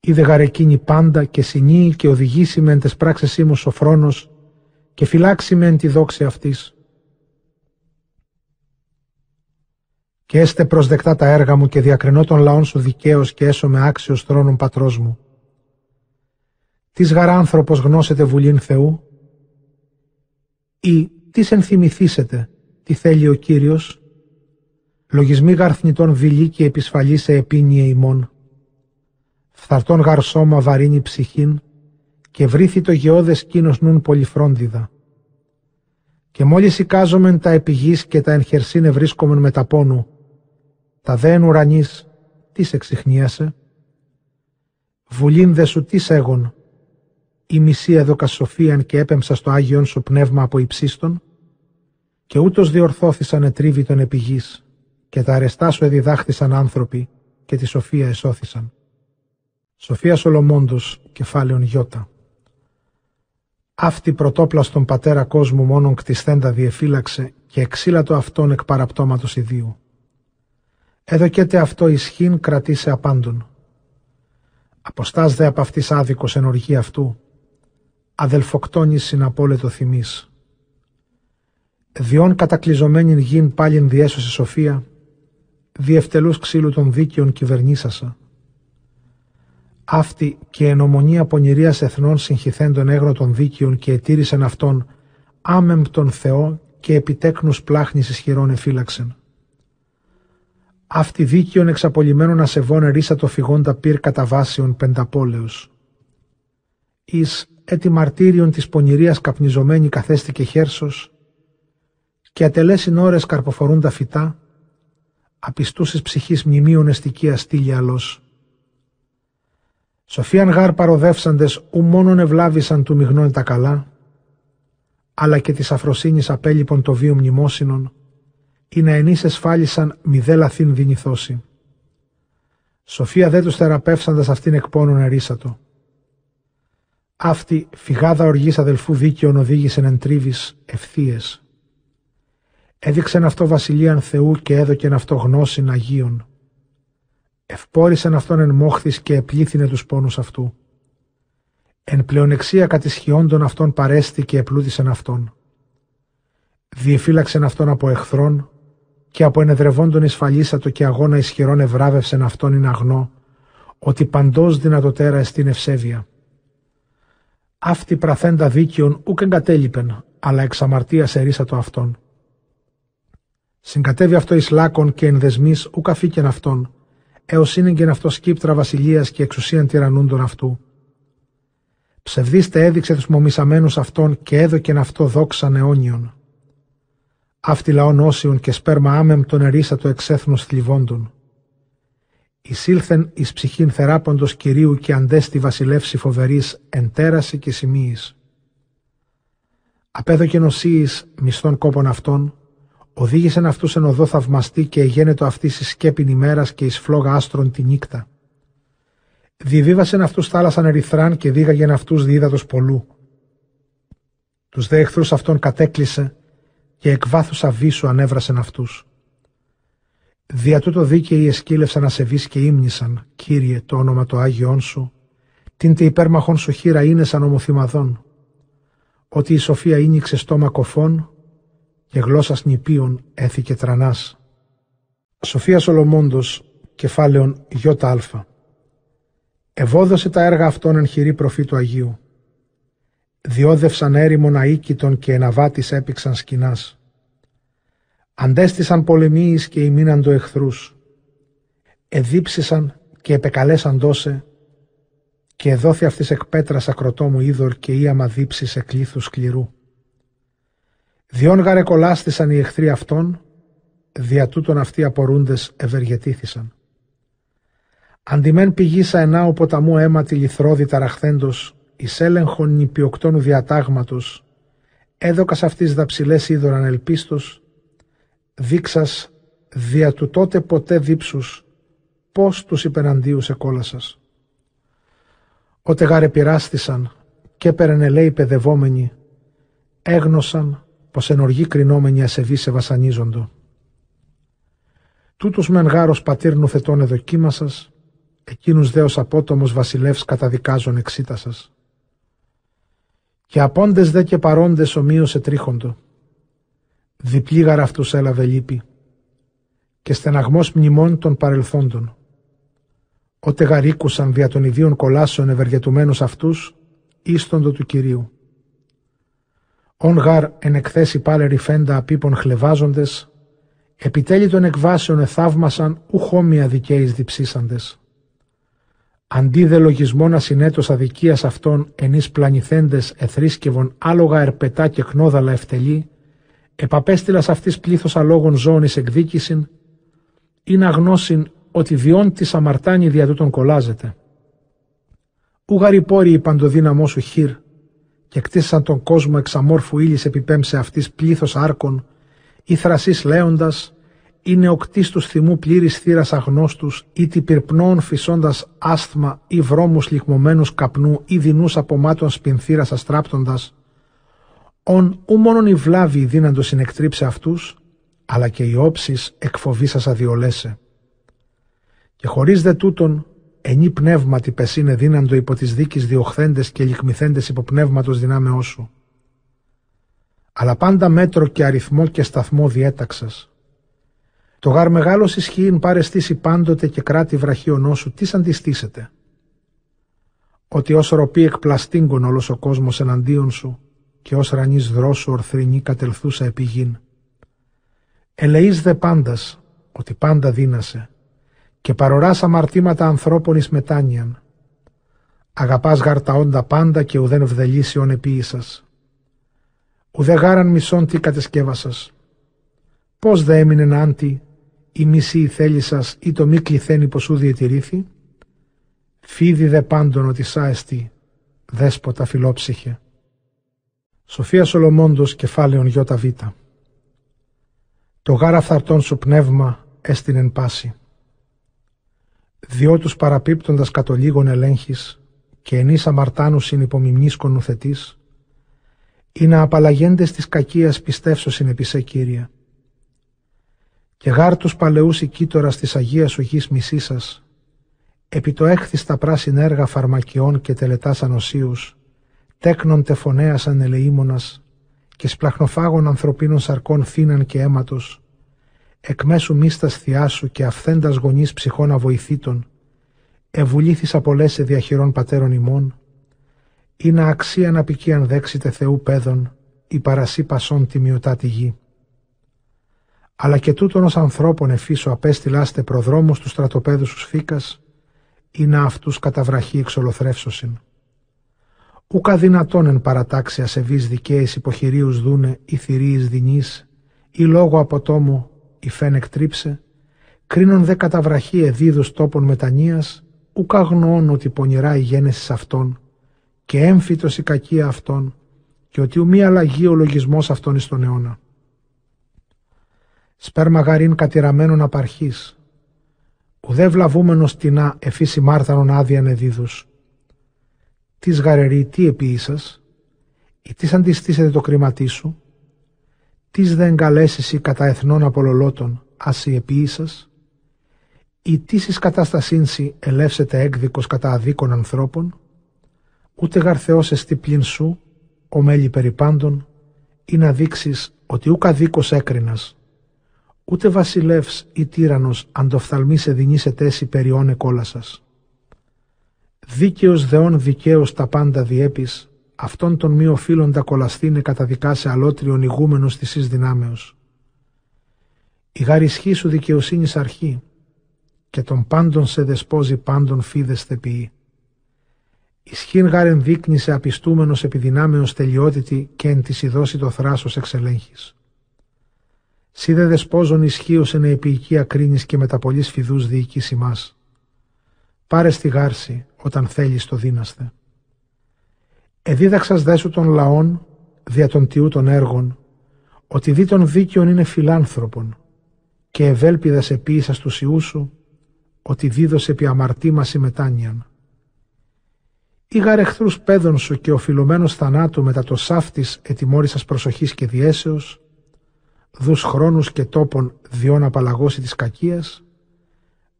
A: είδε γαρεκίνη πάντα και συνεί και οδηγήσει με εν τες πράξεις ήμου σοφρόνος και φυλάξει με εν τη δόξη αυτής. Και έστε προσδεκτά τα έργα μου και διακρινώ των λαών σου δικαίως και έσω με άξιος θρόνων πατρός μου. Τις γαρά άνθρωπος γνώσετε βουλήν Θεού ή τις ενθυμηθήσετε τι θέλει ο Κύριος λογισμοί γαρθνητών βιλή και επισφαλή σε επίνυε ημών φθαρτών γαρσώμα βαρύνει ψυχήν και βρήθη το γεώδες κίνος νουν πολυφρόντιδα. Και μόλις εικάζομεν τα επιγείς και τα ενχερσίνε βρίσκομεν με τα πόνου, τα δέν ουρανής, τις σε ξυχνίασε, βουλήν δε σου τις έγον, η μισή έδωκα σοφίαν και έπεμψα στο Άγιον σου πνεύμα από υψίστων, και ούτως διορθώθησαν ετρίβοι των επιγείς, και και τα αρεστά σου εδιδάχθησαν άνθρωποι και τη σοφία εσώθησαν. Σοφία Σολομόντος, κεφάλαιον Γιώτα. Αυτή πρωτόπλαστον πατέρα κόσμου μόνον κτισθέντα διεφύλαξε και εξήλατο αυτόν εκ παραπτώματος ιδίου. Έδωκέται αυτό ισχύν κρατήσε απάντων. Αποστάς δε από αυτής άδικος εν οργή αυτού, αδελφοκτόνης συναπόλετο θυμής. Διόν κατακλυζομένην γην πάλιν διέσωσε σοφία, διευτελούς ξύλου των δίκαιων κυβερνήσασα. Αυτή και εν ομονία πονηρίας εθνών συγχυθέντων έγνω των δίκαιων και ετήρησεν αυτόν άμεμπτον Θεό και επιτέκνους πλάχνης ισχυρών εφύλαξεν. Αυτή δίκαιον εξαπολυμένων ασεβών ερίσα το φυγόντα πυρ καταβάσεων πενταπόλεως. Εις έτι μαρτύριον της πονηρίας καπνιζωμένη καθέστηκε χέρσος και ατελέσιν ώρες καρποφορούν τα φυτά, απιστούσης ψυχής μνημείων εστική αστήλια αλός. Σοφίαν γάρ παροδεύσαντες ου μόνον ευλάβησαν του μιγνών τα καλά, αλλά και της αφροσύνης απέλειπων το βίο μνημόσυνον, ή να ενείς εσφάλισαν μη δε λαθήν δυνηθώσει. Σοφία δε τους θεραπεύσαντας αυτήν εκπώνων ερίσατο. Αυτή φυγάδα οργής αδελφού δίκαιων οδήγησεν εν τρίβης ευθείες. Έδειξεν αυτό βασιλείαν Θεού και έδωκεν αυτό γνώσιν Αγίων. Ευπόρησεν αυτόν εν μόχθης και επλήθυνε τους πόνους αυτού. Εν πλεονεξία κατησχιόντων αυτών παρέστη και επλούτησεν αυτόν. Διεφύλαξεν αυτόν από εχθρών και από ενεδρευόντων εισφαλίσατο και αγώνα ισχυρών ευράβευσεν αυτόν ειν αγνό, ότι παντός δυνατοτέρα εστίν ευσέβεια. Αυτή πραθέντα δίκαιον ούκ εγκατέλειπεν, αλλά εξ αμαρτίας ερίσατο αυτόν. Συγκατέβει αυτό εις λάκων και ενδεσμής ούκ αφήκεν αυτόν, έως είναι και αυτό σκύπτρα βασιλείας και εξουσίαν τυραννούντων αυτού. Ψευδίστε έδειξε τους μομισαμένους αυτών και έδωκεν αυτό δόξαν αιώνιον. Αυτή λαών όσιον και σπέρμα άμεμπτον ερίσατο εξέθνους θλιβόντων. Εισήλθεν εις ψυχήν θεράποντος Κυρίου και αντέστη βασιλεύση φοβερής εν τέραση και σημείης. Απέδωκεν οσίης μισθών κόπων αυτών, οδήγησεν αυτούς εν οδό θαυμαστή και εγένετο αυτής εις σκέπιν ημέρας και εις φλόγα άστρων τη νύκτα. Διβίβασεν αυτούς θάλασσαν ερυθράν και δίγαγεν αυτούς δίδατος πολλού. Τους δε εχθρούς αυτών κατέκλυσε και εκ βάθους αβίσου ανέβρασεν αυτούς. Δια τούτο δίκαιοι εσκύλευσαν ασεβείς και ύμνησαν, Κύριε, το όνομα το Άγιόν Σου, την τε υπέρμαχον σου χείρα είναι σαν ομοθυμαδόν, ότι η σοφία ίνιξε στόμα κοφών και γλώσσα νηπίων έθηκε τρανάς. Σοφία Σολομόντος, κεφάλαιον ΙΑ. Ευόδωσε τα έργα αυτών εν χειρή προφή του Αγίου. Διόδευσαν έρημον αίκητον και εναβάτης έπηξαν σκηνάς. Αντέστησαν πολεμίεις και ημίναν το εχθρούς. Εδίψησαν και επεκαλέσαν τόσε και εδόθη αυτής εκ πέτρας ακροτόμου είδωρ και ίαμα δίψης εκλήθους σκληρού. Διόν γαρεκολάστησαν οι εχθροί αυτών, δια τούτων αυτοί απορούντες ευεργετήθησαν. Αντιμέν πηγήσα ενάου ποταμού αίματι λιθρόδη ταραχθέντος, εις έλεγχον νηπιοκτόνου διατάγματος, έδωκας αυτής δαψιλές είδωραν ελπίστος, δείξας δια του τότε ποτέ δίψους, πώς τους υπεναντίους εκόλασας. Ότε γάρε πειράστησαν και περενελέοι παιδευόμενοι, έγνωσαν πως εν οργή κρινόμενοι ασεβεί σε βασανίζοντο. Τούτους μεν γάρος πατήρ νουθετών εδοκίμασας, εκείνους δέος απότομος βασιλεύς καταδικάζων εξήτασας. Και απόντες δε και παρόντες ομοίωσε τρίχοντο. Διπλή γαρ αυτούς έλαβε λύπη και στεναγμός μνημών των παρελθόντων. Ότε γαρίκουσαν δια των ιδίων κολάσεων ευεργετουμένους αυτούς, ίστοντο του Κυρίου. Ον γαρ εν εκθέσει πάλε ρηφέντα απίπων χλεβάζοντες, επιτέλει των εκβάσεων εθαύμασαν ουχόμια δικαίης διψίσαντες. Αντί δε λογισμόν ασυνέτως αδικίας αυτών ενείς πλανηθέντες εθρίσκευον άλογα ερπετά και κνόδαλα ευτελεί, επαπέστειλας αυτής πλήθος αλόγων ζώων εις εκδίκησιν, είναι αγνώσιν ότι διόν της αμαρτάνη δια τούτον κολάζεται. Ουγαρι η παντοδύναμό σου χείρ, και κτίσαν τον κόσμο εξαμόρφου ύλης επιπέμψε αυτής πλήθος άρκων, ή θρασής λέοντας, είναι οκτής του θυμού πλήρης θύρας αγνώστους ή τυπηρπνών φυσώντας άσθμα ή βρώμους λιχμωμένους καπνού ή δεινούς απομάτων σπινθύρας αστράπτοντας, ον ου μόνον η βλάβη δύναντος συνεκτρίψε αυτούς, αλλά και οι όψεις εκφοβήσας αδιολέσε. Και χωρίς δε τούτον, ενή πνεύματι πεσίνε δύναντο υπό της δίκης διοχθέντες και λιχμηθέντες υπό πνεύματος δυνάμεώς σου. Αλλά πάντα μέτρο και αριθμό και σταθμό διέταξας. Το γάρ μεγάλος ισχύειν πάρε στήσει πάντοτε και κράτη βραχίωνό σου, τις αντιστήσετε. Ότι ως ροπή εκπλαστήγκον όλος ο κόσμος εναντίον σου και ως ρανής δρόσου ορθρινή κατελθούσα επί γην. Ελεείς δε πάντας, ότι πάντα δύνασε, και παροράς αμαρτήματα ανθρώπων εις μετάνοιαν. Αγαπάς γαρ τα όντα πάντα και ουδέν βδελίσιον επίησας. Ουδέ γάραν μισόν τι κατεσκεύασας. Πώς δε έμεινε άντι η μισή η σας ή το μη κληθένει πως ού διετηρήθη. Φίδι δε πάντων ότι σάεστη, δέσποτα φιλόψυχε. Σοφία Σολομόντος κεφάλαιον Ιώτα Β. Το γάρα φθαρτών σου πνεύμα έστεινεν πάση. Διό τους παραπίπτοντας κατ' ολίγων ελέγχης και ενής αμαρτάνους συνυπομιμνίσκον ουθετής, ή να απαλλαγέντες της κακίας πιστεύσω επισέ Κύριε. Και γάρ τους παλαιούς οικίτορας της Αγίας σου γης μισή σας, επί το στα πράσιν έργα φαρμακιών και τελετάς ανοσίους, τέκνον τεφωνέας ανελεήμονας και σπλαχνοφάγων ανθρωπίνων σαρκών θύναν και αίματος, εκ μέσου μίστας θεία σου και αυθέντας γονείς ψυχών αβοηθήτων, ευουλήθης απολέσαι διαχειρών πατέρων ημών, ή να αξία να πικίαν δέξετε Θεού παιδων, η παρασύ πασών τιμιωτά τη γη. Αλλά και τούτον ως ανθρώπων εφίσου απέστειλάστε προδρόμους του στρατοπέδους σου φύκας, ή να αυτούς καταβραχή εξολοθρεύσωσιν. Ούκα δυνατόν εν παρατάξει ασεβείς δικαίες υποχειρίους δούνε ή θηρίης δεινής, ή λόγω αποτόμου η φέν εκτρίψε, κρίνον δε καταβραχή εδίδους τόπων μετανοίας, ούκα αγνοών ότι πονηρά η γένεσης αυτών, και έμφυτος η κακία αυτών, και ότι ουμή αλλαγή ο λογισμός αυτών εις τον αιώνα. Σπέρμα γαρίν κατηραμένων απαρχής, ουδέ βλαβούμενος τεινά εφήση μάρθανον άδειαν εδίδους, τις γαρερή τι επίησας, ή τις αντιστήσετε το κρίματί σου, τις δε εγκαλέσει κατά εθνών απολολότων, ασυ επίησας, ή τι εις κατάστασήν ελεύσετε έκδικος κατά αδίκων ανθρώπων, ούτε γαρθεός εστι πλην σου, ο μέλη περιπάντων, ή να δείξεις ότι ούκα δίκος έκρινας, ούτε βασιλεύς ή τύρανος αντοφθαλμής σε δινήσε τέση περιών εκόλασας; Δίκαιος δεών δικαίως τα πάντα διέπεις, αυτόν τον μη οφείλοντα κολαστήνε καταδικάσε αλότριον ηγούμενος της εις δυνάμεως. Η γαρισχή σου δικαιοσύνης αρχή, και τον πάντων σε δεσπόζει πάντων φίδες θεποιεί. Ισχύν γάρεν δείκνησε σε απιστούμενος επιδυνάμεως τελειότητη και εν της ειδώσει το θράσος εξελέγχης. Σύ δε δεσπόζων ισχύως εν επίοικία κρίνης και μεταπολής φιδούς διοικείς ημάς. Πάρε στη γάρση όταν θέλεις το δίναστε. Εδίδαξας δέσου των λαών δια των τιού των έργων, ότι δι των δίκαιων είναι φιλάνθρωπον και ευέλπιδα επίησα του ιούς σου, ότι δίδωσε επί αμαρτήμα συμμετάνιαν. Ή γαρεχθρούς παιδων σου και οφειλωμένος θανάτου μετά το σάφτης ετιμόρησας προσοχής και διέσεως, δους χρόνους και τόπων διόν απαλλαγώσει της κακίας,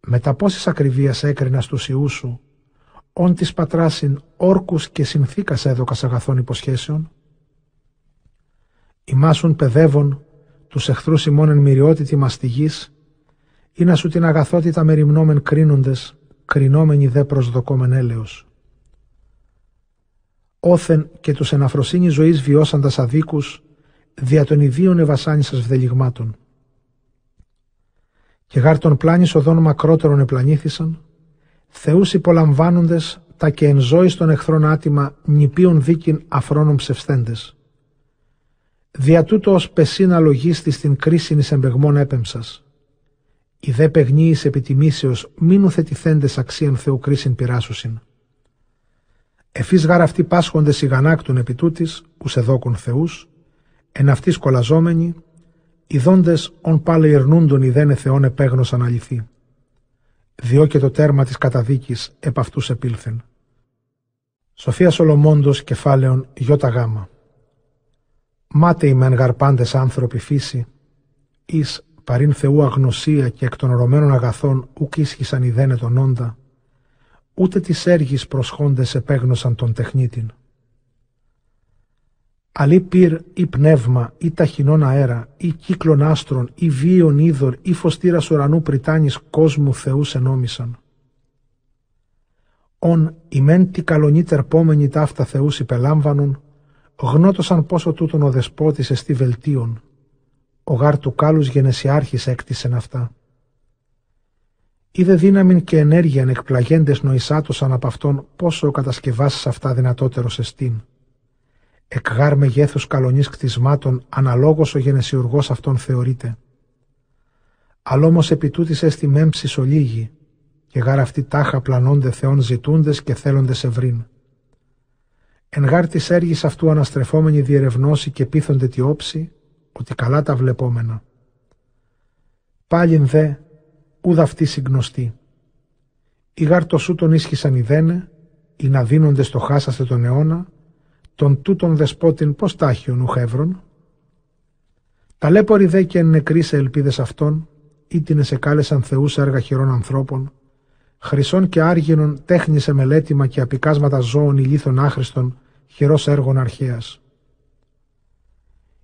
A: μετά πόσες ακριβίας έκρινα στους ιούς σου, όν της πατράσιν όρκους και συνθήκας έδωκας αγαθών υποσχέσεων, ημάσουν παιδεύων τους εχθρούς ημών εν μυριότητη μαστιγής, ή να σου την αγαθότητα μεριμνόμεν κρίνοντες, κρινόμενοι δε προσδοκόμεν έλεος. Όθεν και τους εναφροσύνη ζωής βιώσαντας αδίκους, δια των ιδίων ευασάνησας βδελιγμάτων και γάρ των πλάνης οδών μακρότερων επλανήθησαν, θεούς υπολαμβάνοντες τα και εν ζωή των εχθρών άτιμα νηπίων δίκην αφρόνων ψευστέντες. Δια τούτο ως πεσίνα λογίστης στην κρίσιν εις εμπεγμών έπεμψας. Η δε παιγνίης επιτιμήσεως μην ουθετηθέντες αξίαν Θεού κρίσιν πειράσουσιν. Εφείς γάρ αυτοί πάσχοντες ηγανάκτουν επί τούτης, ους εδόκουν θεούς, εν αυτής κολαζόμενοι, δόντες ον πάλε ειρνούντον ιδένε Θεόν επέγνωσαν αληθή. Διό και το τέρμα της καταδίκης επ' αυτούς επήλθεν. Σοφία Σολομόντος κεφάλαιον γιώτα γάμα. Μάτε μεν γαρπάντες άνθρωποι φύση, εις παρήν Θεού αγνωσία και εκ των ορωμένων αγαθών ουκ ίσχυσαν ιδένε τον όντα, ούτε τις έργης προσχόντες επέγνωσαν τον τεχνίτην. Αλλή πυρ ή πνεύμα ή ταχυνών αέρα ή κύκλων άστρων ή βίων είδωρ ή φωστήρας ουρανού πριτάνης κόσμου Θεούς ενόμισαν. Ον ημέν τη καλονή τερπόμενη ταύτα Θεούς υπελάμβανον, γνώτωσαν πόσο τούτον ο δεσπότης εστί βελτίων, ο γάρ του κάλους γενεσιάρχης έκτισεν αυτά. Είδε δύναμην και ενέργειαν εκπλαγέντες νοησάτωσαν από αυτόν πόσο ο κατασκευάσεις αυτά δυνατότερος εστίν. Εκ γάρ μεγέθους καλονής κτισμάτων αναλόγως ο γενεσιουργός αυτόν θεωρείται. Αλλά όμως επί τούτης έστι μέμψης ολίγη, και γάρ αυτοί τάχα πλανώνται θεών ζητούντες και θέλοντες ευρύν. Εν γάρ της έργης αυτού αναστρεφόμενοι διερευνώσει και πείθονται τη όψη, ότι καλά τα βλεπόμενα. Πάλιν δε, ούδα αυτή συγνωστή. Οι γάρ το σου τον ίσχυσαν οι δένε, ή να δίνονται στο χάσαστε τον αιώνα, τον τούτον δεσπότην πώς τάχιον ουχεύρων. Ταλέποροι δε και νεκροί σε ελπίδες αυτών, ήτινε σε κάλεσαν θεούς έργα χειρών ανθρώπων, χρυσών και άργυρων τέχνη σε μελέτημα και απικάσματα ζώων ηλίθων άχρηστων, χειρός έργων αρχαίας.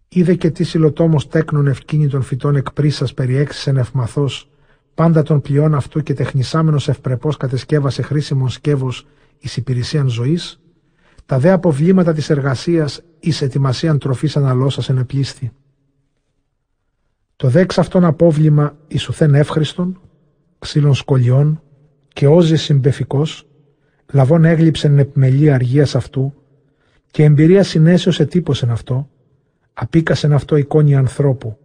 A: Είδε και τι συλλοτόμος τέκνων ευκίνητων φυτών εκπρίσας περιέξησεν ευμαθός, πάντα των πλειών αυτού και τεχνισάμενος ευπρεπώς κατεσκεύασε χρήσιμον σκεύος εις υπηρεσίαν ζωής, τα δε αποβλήματα της εργασίας εις ετοιμασίαν τροφής αναλώσας ενεπλήσθη. Το δε εξ αυτόν απόβλημα ουσθέν εύχριστον, ξύλων σκολιών και όζης συμπεφικός, λαβών έγλειψεν επιμελή αργίας αυτού και εμπειρία συνέσεως ετύπωσεν αυτό, απίκασεν αυτό εικόνη ανθρώπου,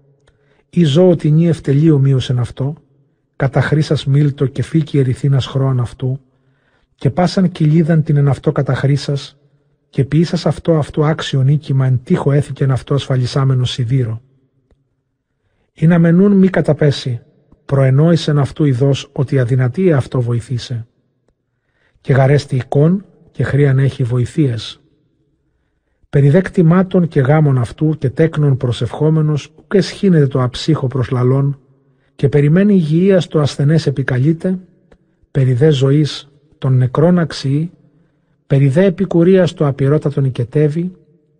A: ή ζώο τινή ευτελεί ομοίωσεν αυτό, κατά χρήσας μίλτο και φύκη ερηθίνας χρώαν αυτού, και πάσαν κοιλίδαν την εν αυτό κατά χρήσας, και ποιήσας αυτό αυτό άξιο νίκημα εν τείχο έθηκεν αυτό ασφαλισάμενο σιδήρο. Ή να μενούν μη καταπέσει, προενόησεν αυτού ειδός ότι αδυνατία αυτό βοηθήσε. Και γαρέστη εικόν και χρίαν έχει βοηθείες. Περιδέκτημάτων και γάμων αυτού και τέκνων προσευχόμενος ουκ εσχύνεται το αψύχο προς λαλών και περιμένει υγεία το ασθενές επικαλείται, περιδέ ζωής των νεκρών αξιεί Περί δε επικουρίας το απειρότατον οικετεύει,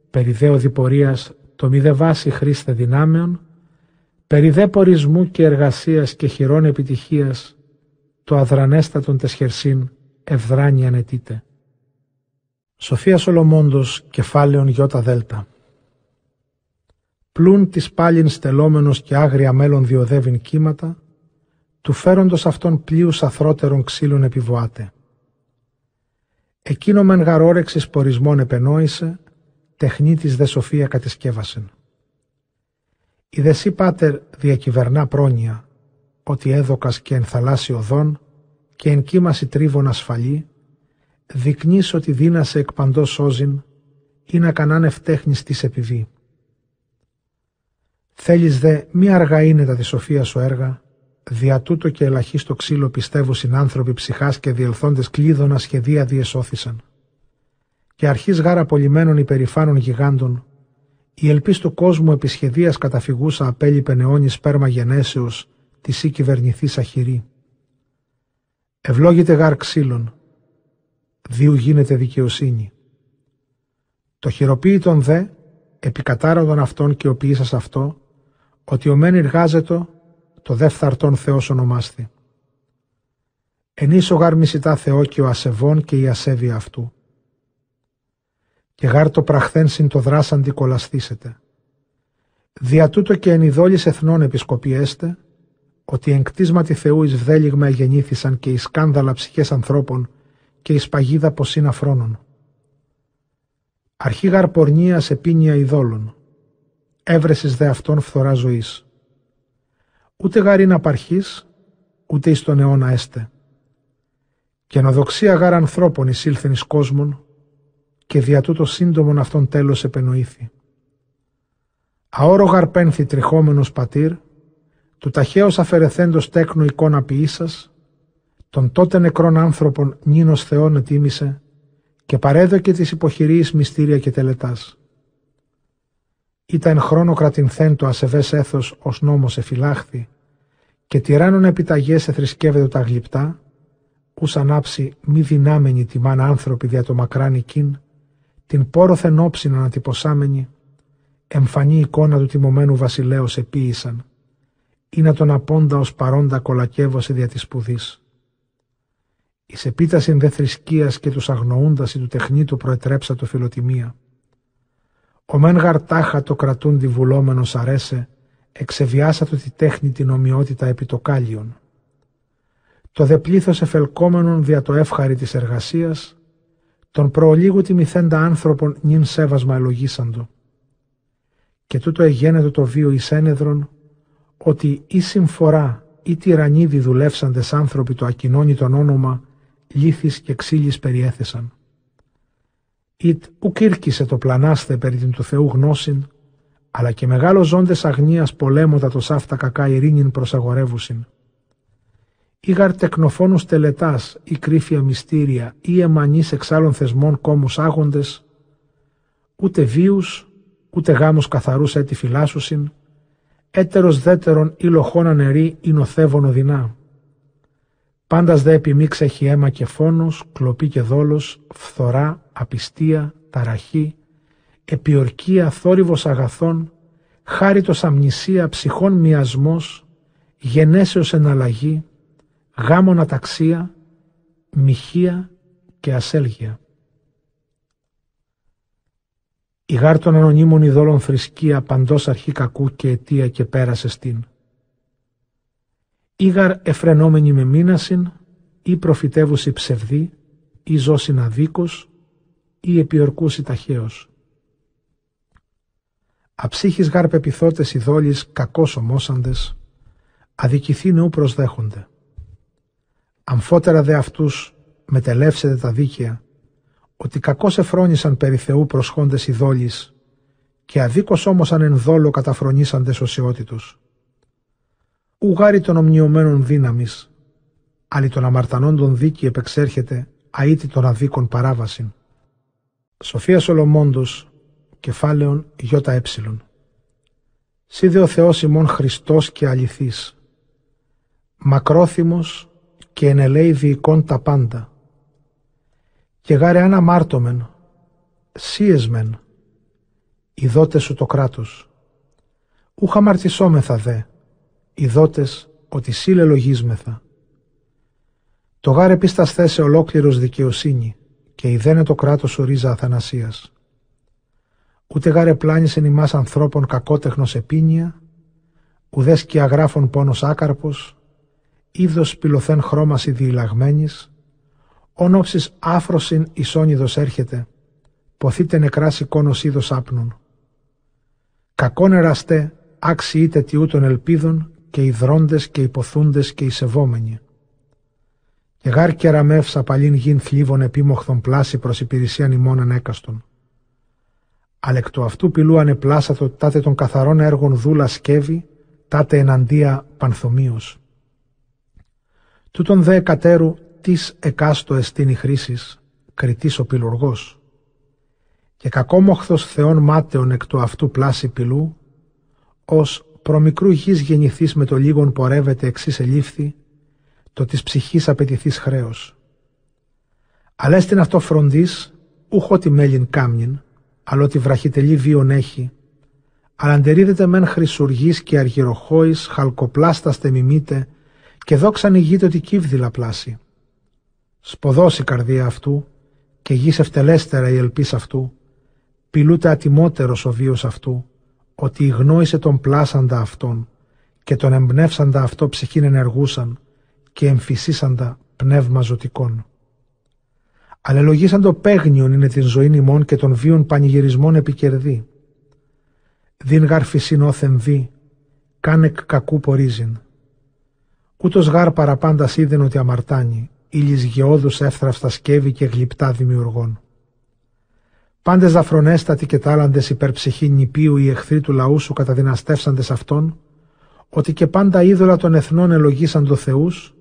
A: περί δε οδηπορίας το μη δε βάση χρήστε δυνάμεων, περί δε πορισμού και εργασίας και χειρών επιτυχίας, το αδρανέστατον τεσχερσίν ευδράνει ανετείται. Σοφία Σολομόντος, κεφάλαιον Ιώτα Δέλτα. Πλούν της πάλιν στελόμενος και άγρια μέλλον διοδεύειν κύματα, του φέροντος αυτών πλοίους αθρότερων ξύλων επιβοάται. Εκείνο μεν γαρόρεξης πορισμών επενόησε, τεχνίτης δε σοφία κατεσκεύασεν. Η δεσί πάτερ διακυβερνά πρόνοια, ότι έδωκας και εν θαλάσσι οδόν και εν κύμαση τρίβων ασφαλή, δεικνύς ότι δύνασε εκ παντός σώζην ή να κανάν ευτέχνης της επιβή. Θέλεις δε μη αργά είναι τα τη σοφία σου έργα, Δια τούτο και ελαχίστο ξύλο πιστεύω συνάνθρωποι ψυχάς και διελθόντες κλείδωνα σχεδία διεσώθησαν. Και αρχής γάρα πολυμένων υπερηφάνων γιγάντων, η ελπίς του κόσμου επισχεδίας καταφυγούσα απέλειπε νεόνι σπέρμα γενέσεως, τη ή κυβερνηθής αχυρή. Ευλόγητε γάρ ξύλων, δίου γίνεται δικαιοσύνη. Το χειροποίητον δε, επικατάραδον αυτόν και ο ποιήσας αυτό, ότι ο μεν εργάζεται το δεύθαρτον Θεός ονομάστη. Ενίσο γάρ μισητά Θεό και ο ασεβών και η ασέβεια αυτού. Και γάρ το πραχθέν συν το δράσαντι κολαστήσετε. Δια τούτο και εν ειδόλης εθνών επισκοπιέστε, ότι εν κτίσματι Θεού εις βδέλιγμα εγεννήθησαν και εις σκάνδαλα ψυχές ανθρώπων και εις παγίδα ποσίν αφρόνων. Αρχή γαρ πορνείας επίνια ειδόλων, έβρεσης δε αυτών φθορά ζωής ούτε γάριν απαρχής, ούτε εις τον αιώνα έστε. Και αναδοξία γάρ ανθρώπων εισήλθεν εις κόσμον, και δια τούτο σύντομον αυτόν τέλος επενοήθη. Αόρογαρ πένθη τριχόμενος πατήρ, του ταχαίως αφαιρεθέντος τέκνου εικόνα ποιήσας, τον τότε νεκρών άνθρωπον νίνος Θεόν ετίμησε και παρέδωκε τις υποχειρίες μυστήρια και τελετάς. Ήταν χρόνο κρατηνθέν το ασεβές έθος ως νόμος εφυλάχθη και τυράννων επιταγές εθρησκεύεται τα γλυπτά, ους ανάψει μη δυνάμενοι τιμάν άνθρωποι δια το μακράν οικίν, την πόροθεν όψιν ανατυπωσάμενη, εμφανή εικόνα του τιμωμένου βασιλέως επίησαν, ή να τον απόντα ως παρόντα κολακεύωσε δια της σπουδής. Εις επίτασιν δε θρησκείας και τους αγνοούντας του τεχνίτου προετρέψα το φιλοτιμία. Ο μεν γαρτάχα το κρατούν βουλόμενος αρέσε, εξεβιάσατο τη τέχνη την ομοιότητα επί το κάλιον. Το δε πλήθος εφελκόμενον δια το εύχαρη της εργασίας, τον προολίγου τη μηθέντα άνθρωπον νυν σέβασμα ελογίσαντο. Και τούτο εγένετο το βίο εις ένεδρον, ότι ή συμφορά ή τυραννίδι δουλεύσαντες άνθρωποι το ακοινώνει όνομα, λύθης και ξύλης περιέθεσαν. Ιτ ουκ ήρκησε το πλανάστε περί την του Θεού γνώσιν, αλλά και μεγάλο ζώντες αγνίας πολέμοντα το σάφτα κακά ειρήνην προσαγορεύουσιν. Ήγαρ τεκνοφόνους τελετάς ή κρύφια μυστήρια ή εμανείς εξάλλων θεσμών κόμους άγοντες, ούτε βίους, ούτε γάμους καθαρούς έτη φυλάσουσιν, έτερος δέτερον ή λοχόνα νερή ή νοθεύων οδυνά. Πάντας δε επιμίξ έχει αίμα και φόνος, κλοπή και δόλος, φθορά, απιστία, ταραχή, επιορκία, θόρυβος αγαθών, χάριτος αμνησία, ψυχών μιασμός, γενέσεως εναλλαγή, γάμων αταξία, μοιχεία και ασέλγεια. Η γάρ των ανωνύμων ειδόλων θρησκεία παντός αρχή κακού και αιτία και πέρασε στην. Ήγαρ εφρενόμενη με μήνασιν, ή προφητεύουσι ψευδή, ή ζώσιν αδίκως, ή επιορκούσι ταχαίως. Αψύχης γάρ πεπιθώτες ειδόλεις κακός ομόσαντες, αδικηθή νεού προσδέχονται. Αμφότερα δε αυτούς μετελεύσετε τα δίκαια, ότι κακώς εφρόνησαν περί Θεού προσχόντες ειδόλεις και αδίκως όμως αν εν δόλο καταφρονήσαντες οσιότητος. Ουγάρι των ομνιωμένων δύναμης, αλλη των αμαρτανών των δίκη επεξέρχεται αήτη των αδίκων παράβασιν. Σοφίας Σολομόντος, κεφάλαιον γιώτα έψιλον. Σίδε ο Θεός ημών Χριστός και αληθής, μακρόθυμος και ενελέει διοικών τα πάντα. Και γάρε αν αμάρτωμεν, σύεσμεν, ειδότε σου το κράτος. Ούχα μαρτισόμεθα δε, ειδότες ότι σύλλε λογίσμεθα. Το γάρε πίστας ολόκληρος δικαιοσύνη και ιδένε το κράτος ορίζα αθανασίας. Ούτε γάρε πλάνησεν ημάς ανθρώπων κακότεχνος επίνια, ουδές και αγράφων πόνος άκαρπος, είδος πυλωθέν χρώμαση διηλαγμένης, όνοψης άφροσιν ισόνιδος έρχεται, ποθείτε νεκράς εικόνος είδος άπνων. Κακόν εραστέ, άξι είτε τιού ελπίδων και οι δρόντες και οι ποθούντες και οι σεβόμενοι. Και γάρ και ραμεύσα παλίν γιν θλίβων επίμοχθων πλάση προς υπηρεσίαν ημών ανέκαστον. Αλλά εκ του αυτού πυλού ανεπλάσατο τάτε των καθαρών έργων δούλα σκεύη, τάτε εναντία πανθομίως. Τούτον δε κατέρου της εκάστο εστίνη χρήσης, κριτής ο πυλουργός. Και κακόμοχθος θεών μάταιων εκ του αυτού πλάση πυλού, ως προμικρού γης γεννηθείς με το λίγον πορεύεται εξής ελήφθη, το της ψυχής απαιτηθείς χρέος. Αλλά στην αυτό φροντής, ούχο τη μέλιν κάμνην, αλλά ότι βραχιτελή βίον έχει, αλλά αντερίδεται μεν χρυσουργής και αργυροχώης, χαλκοπλάστας μιμείτε, και δόξαν ηγείται ότι κύβδηλα πλάση. Σποδός η καρδία αυτού, και γης ευτελέστερα η ελπίς αυτού, πιλούται ατιμότερος ο βίος αυτού, ότι γνώρισε τον πλάσαντα αυτόν και τον εμπνεύσαντα αυτό ψυχήν ενεργούσαν και εμφυσίσαντα πνεύμα ζωτικών. Αλλελογήσαν το παίγνιον είναι την ζωή ημών και των βίων πανηγυρισμών επικερδή. Δίν γαρ φυσιν όθεν δι, κάνεκ κακού πορίζειν. Ούτως γάρ παραπάντας είδεν ότι αμαρτάνει, ήλις γεώδους εύθραυστα σκεύη και γλυπτά δημιουργών. Πάντες δαφρονέστατοι και τάλαντες υπερψυχή νηπίου οι εχθροί του λαού σου καταδυναστεύσαντες αυτόν, ότι και πάντα είδωλα των εθνών ελογίσαν το Θεούς,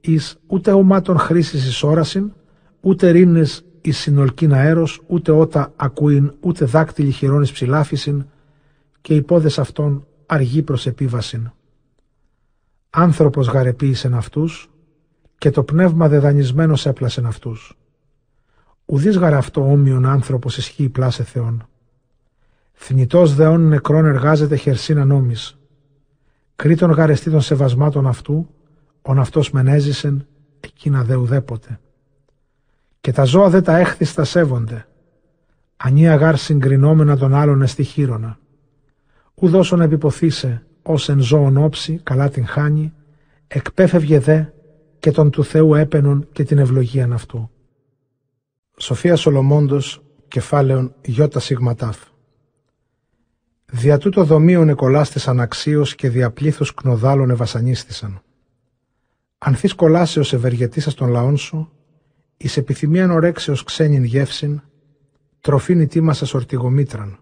A: εις ούτε ομάτων χρήσης εις όρασιν, ούτε ρήνες εις συνολκήν αέρος, ούτε ότα ακούειν, ούτε δάκτυλοι χειρών εις ψηλάφισιν, και οι πόδες αυτών αργή προς επίβασιν. Άνθρωπος γαρεποίησεν αυτούς, και το πνεύμα δεδανισμένος έπλασεν αυτούς. Ουδής αυτό όμοιον άνθρωπος ισχύει πλάσε Θεόν. Θνητός δεών νεκρών εργάζεται χερσίνα νόμις. Κρήτων γαρεστή των σεβασμάτων αυτού, ον αυτός μενέζησεν, εκείνα δε ουδέποτε. Και τα ζώα δε τα έχθιστα σέβονται. Ανία γάρ συγκρινόμενα των άλλων εστιχύρωνα. Ουδόσον επιποθήσε, ως εν ζώων όψη, καλά την χάνει, εκπέφευγε δε και τον του Θεού έπαινον και την ευλογίαν αυτού. Σοφία Σολομόντος, κεφάλαιον Ιώτα Σιγματάφ. Δια τούτο δομίων εκολάστησαν αξίως και δια πλήθους κνοδάλων ευασανίστησαν. Ανθής κολάσεως ευεργετήσας των λαών σου, εις επιθυμίαν ορέξεως ξένην γεύσιν, τροφήν ετοίμασας ορτιγομήτραν.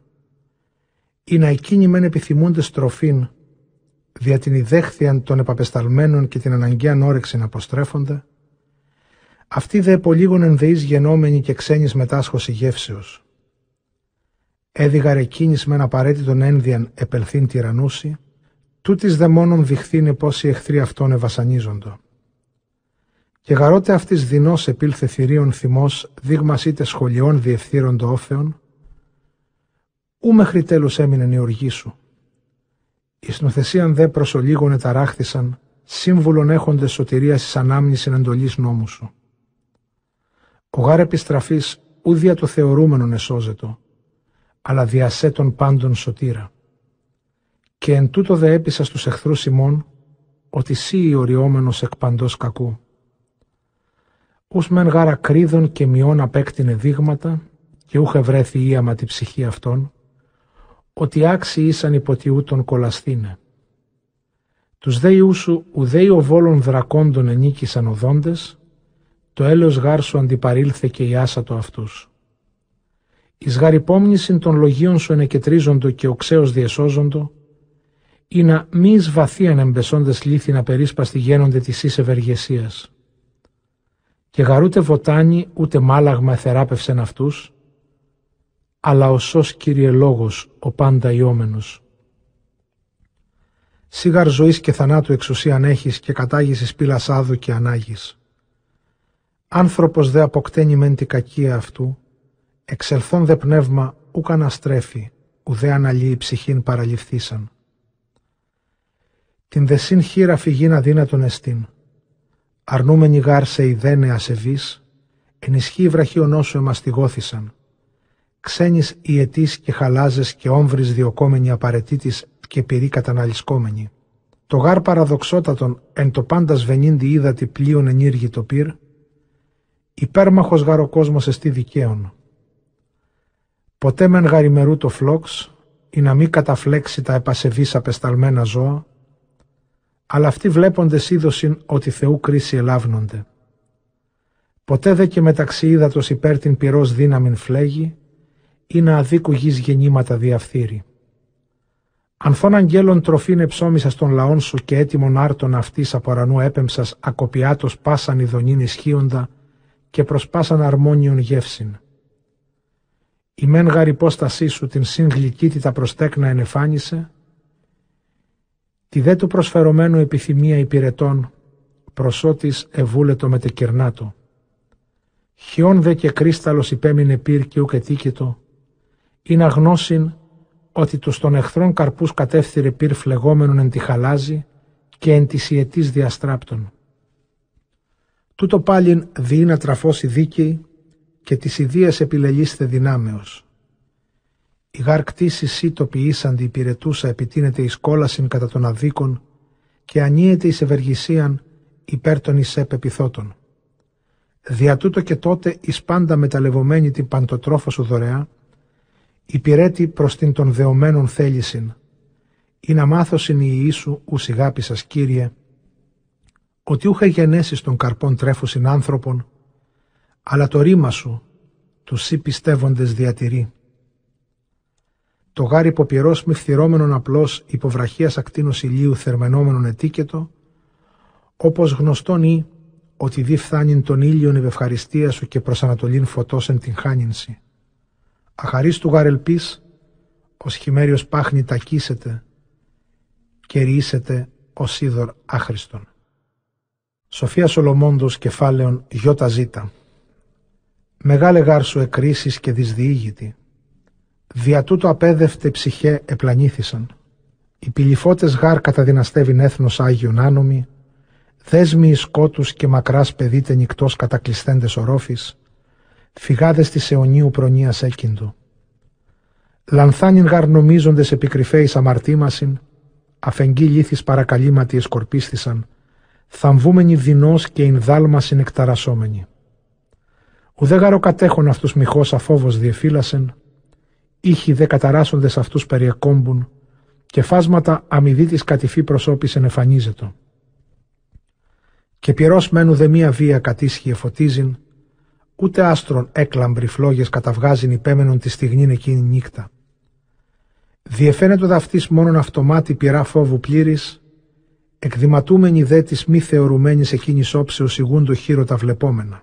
A: Ή να εκείνοι μεν επιθυμούντες τροφήν, δια την ιδέχθιαν των επαπεσταλμένων και την αναγκαίαν όρεξη να αποστρέφονται, αυτοί δε επολίγων ενδεείς γενόμενοι και ξένης μετάσχωση γεύσεως. Έδιγαρ εκείνης με ένα απαραίτητον ένδιαν επελθύν τυρανούση, τούτης δε μόνον διχθήνε πως οι εχθροί αυτών ευασανίζοντο. Και γαρότε αυτής δεινός επήλθε θηρίων θυμός, δείγμας είτε σχολιών διευθύροντο όφεων, ού μέχρι τέλους έμεινε η οργή σου. Η σνοθεσίαν δε προσολίγων εταράχθησαν, σύμβουλον έχοντες σωτηρίας εις ανάμνησιν εντολής νόμου σου. Ο γάρ επιστραφής ουδία το θεωρούμενον εσώζετο, αλλά διασέ των πάντων σωτήρα. Και εν τούτο δε έπεισα στους εχθρούς ημών, ότι σύ οριόμενος εκ παντός κακού. Ούς μεν γάρα κρίδων και μειών απέκτηνε δείγματα, και ούχε βρέθη ίαμα τη ψυχή αυτών, ότι άξιοι ήσαν υποτιούτων κολαστήνε. Τους δε Ιούσου ουδέοι ο βόλων δρακόντων ενίκησαν οδόντες, το έλεος γάρ σου αντιπαρήλθε και η άσατο αυτούς. Εις γαρυπόμνησιν των λογίων σου ενεκετρίζοντο και οξέως διεσώζοντο, ή να μη εις βαθίαν εμπεσόντες λύθη να περίσπαστη γένονται της εις ευεργεσίας. Και γαρούτε βοτάνι ούτε μάλαγμα εθεράπευσεν αυτούς, αλλά ο σως Κύριε Λόγος, ο πάντα ιόμενος. Σίγαρ ζωής και θανάτου εξουσίαν έχεις και κατάγησης πύλας άδου και ανάγης. Άνθρωπος δε αποκτένει μεν τη κακία αυτού, εξελθόν δε πνεύμα ούκ αναστρέφει, ουδέ αναλύει ψυχήν παραληφθήσαν. Την δεσίν χείρα φυγήν αδύνατον εστίν. Αρνούμενοι γάρ σε ιδένε ασεβείς, ενισχύει βραχίονό σου εμαστιγώθησαν. Ξένης ιετής και χαλάζες και όμβρις διοκόμενοι απαραίτητης και πυρή καταναλυσκόμενοι. Το γάρ παραδοξότατον εν το πάντας σβενίντι είδατη πλοίον ενήργη το πυρ, υπέρμαχος γαροκόσμος εστί δικαίων. Ποτέ μεν γαριμερού το φλόξ, ή να μην καταφλέξει τα επασεβείς απεσταλμένα ζώα, αλλά αυτοί βλέπονται είδωσιν ότι Θεού κρίση ελάβνονται. Ποτέ δε και μεταξύ ύδατος υπέρ την πυρός δύναμην φλέγει, ή να αδίκου γης γεννήματα διαφθείρει. Ανθών αγγέλων τροφήν εψώμησα των λαών σου και έτοιμον άρτων αυτής από ρανού έπεμψας ακοπιάτος πάσαν ειδονήν ισχύοντα και προσπάσαν αρμόνιον γεύσιν. Η μεν γαρυπόστασή σου την συγκλικήτητα προστέκνα ενεφάνισε, τη δε του προσφερωμένου επιθυμία υπηρετών, προσώτης ευούλετο μετεκυρνάτο. Χιόν δε και κρίσταλος υπέμεινε πυρ και ουκ ετίκητο, ή να γνώσιν ότι τους των εχθρών καρπούς κατεύθυρε πυρ φλεγόμενον εν τη χαλάζη και εν της ιετής διαστράπτων. Τούτο πάλιν δει να τραφώσει δίκαιη και της ιδίας επιλελίστε δυνάμεως. Η γάρ κτήση σύ το ποιήσαντι υπηρετούσα επιτείνεται εις κόλασιν κατά των αδίκων και ανίεται εις ευεργησίαν υπέρ των εις επεπιθώτων. Δια τούτο και τότε εις πάντα μεταλλευωμένη την παντοτρόφος σου δωρεά, υπηρέτη προς την των δεωμένων θέλησιν, ή να μάθωσιν η Ιησού ους ηγάπησας Κύριε, ότι ούχε γενέσεις των καρπών τρέφουσιν άνθρωπων, αλλά το ρήμα σου, τους σύ πιστεύοντες διατηρεί. Το γάρι υποπυρός μη φθυρώμενον απλώς υποβραχίας ακτίνος ηλίου θερμενόμενον ετίκετο, όπως γνωστόν ή ότι δι φθάνειν τον ήλιον ευευχαριστία σου και προς Ανατολήν φωτός εν την χάνινση. Αχαρίστου γαρελπής, ως χειμέριος πάχνη τακίσετε και ριήσετε ως είδωρ άχρηστον. Σοφία Σολομόντος κεφάλαιον γιώτα ζήτα. Μεγάλε γάρ σου εκρίσεις και δυσδιήγητη. Δια τούτο απέδευτε ψυχέ επλανήθησαν. Οι πυλιφώτες γάρ καταδυναστεύειν έθνος Άγιον άνομοι, δέσμοι σκότους και μακράς παιδίτε νυκτός κατακλειστέντες ορόφης, φυγάδες της αιωνίου προνοίας έκυντο. Λανθάνιν γαρ νομίζοντες επικρυφέης αμαρτήμασιν, αφεγγεί λύθης παρακαλήματι εσκορπίστησαν, θαμβούμενοι δεινός και ινδάλμα συνεκταρασσόμενοι. Ουδέ γαρο κατέχον αυτούς μοιχός αφόβος διεφύλασεν, ήχοι δε καταράσσοντες αυτούς περιεκόμπουν, και φάσματα αμυδίτης κατηφή προσώπησεν εφανίζετο. Και πυρός μένου δε μία βία κατήσχη εφωτίζειν, ούτε άστρον έκλαμπροι φλόγες καταβγάζειν υπέμενον τη στιγμήν εκείνη νύχτα. Διεφαίνεται δαυτής μόνον αυτομάτι πυρά φόβου πλήρης, εκδηματούμενη δε της μη θεωρουμένης εκείνης όψεως ηγούν χείρο τα βλεπόμενα.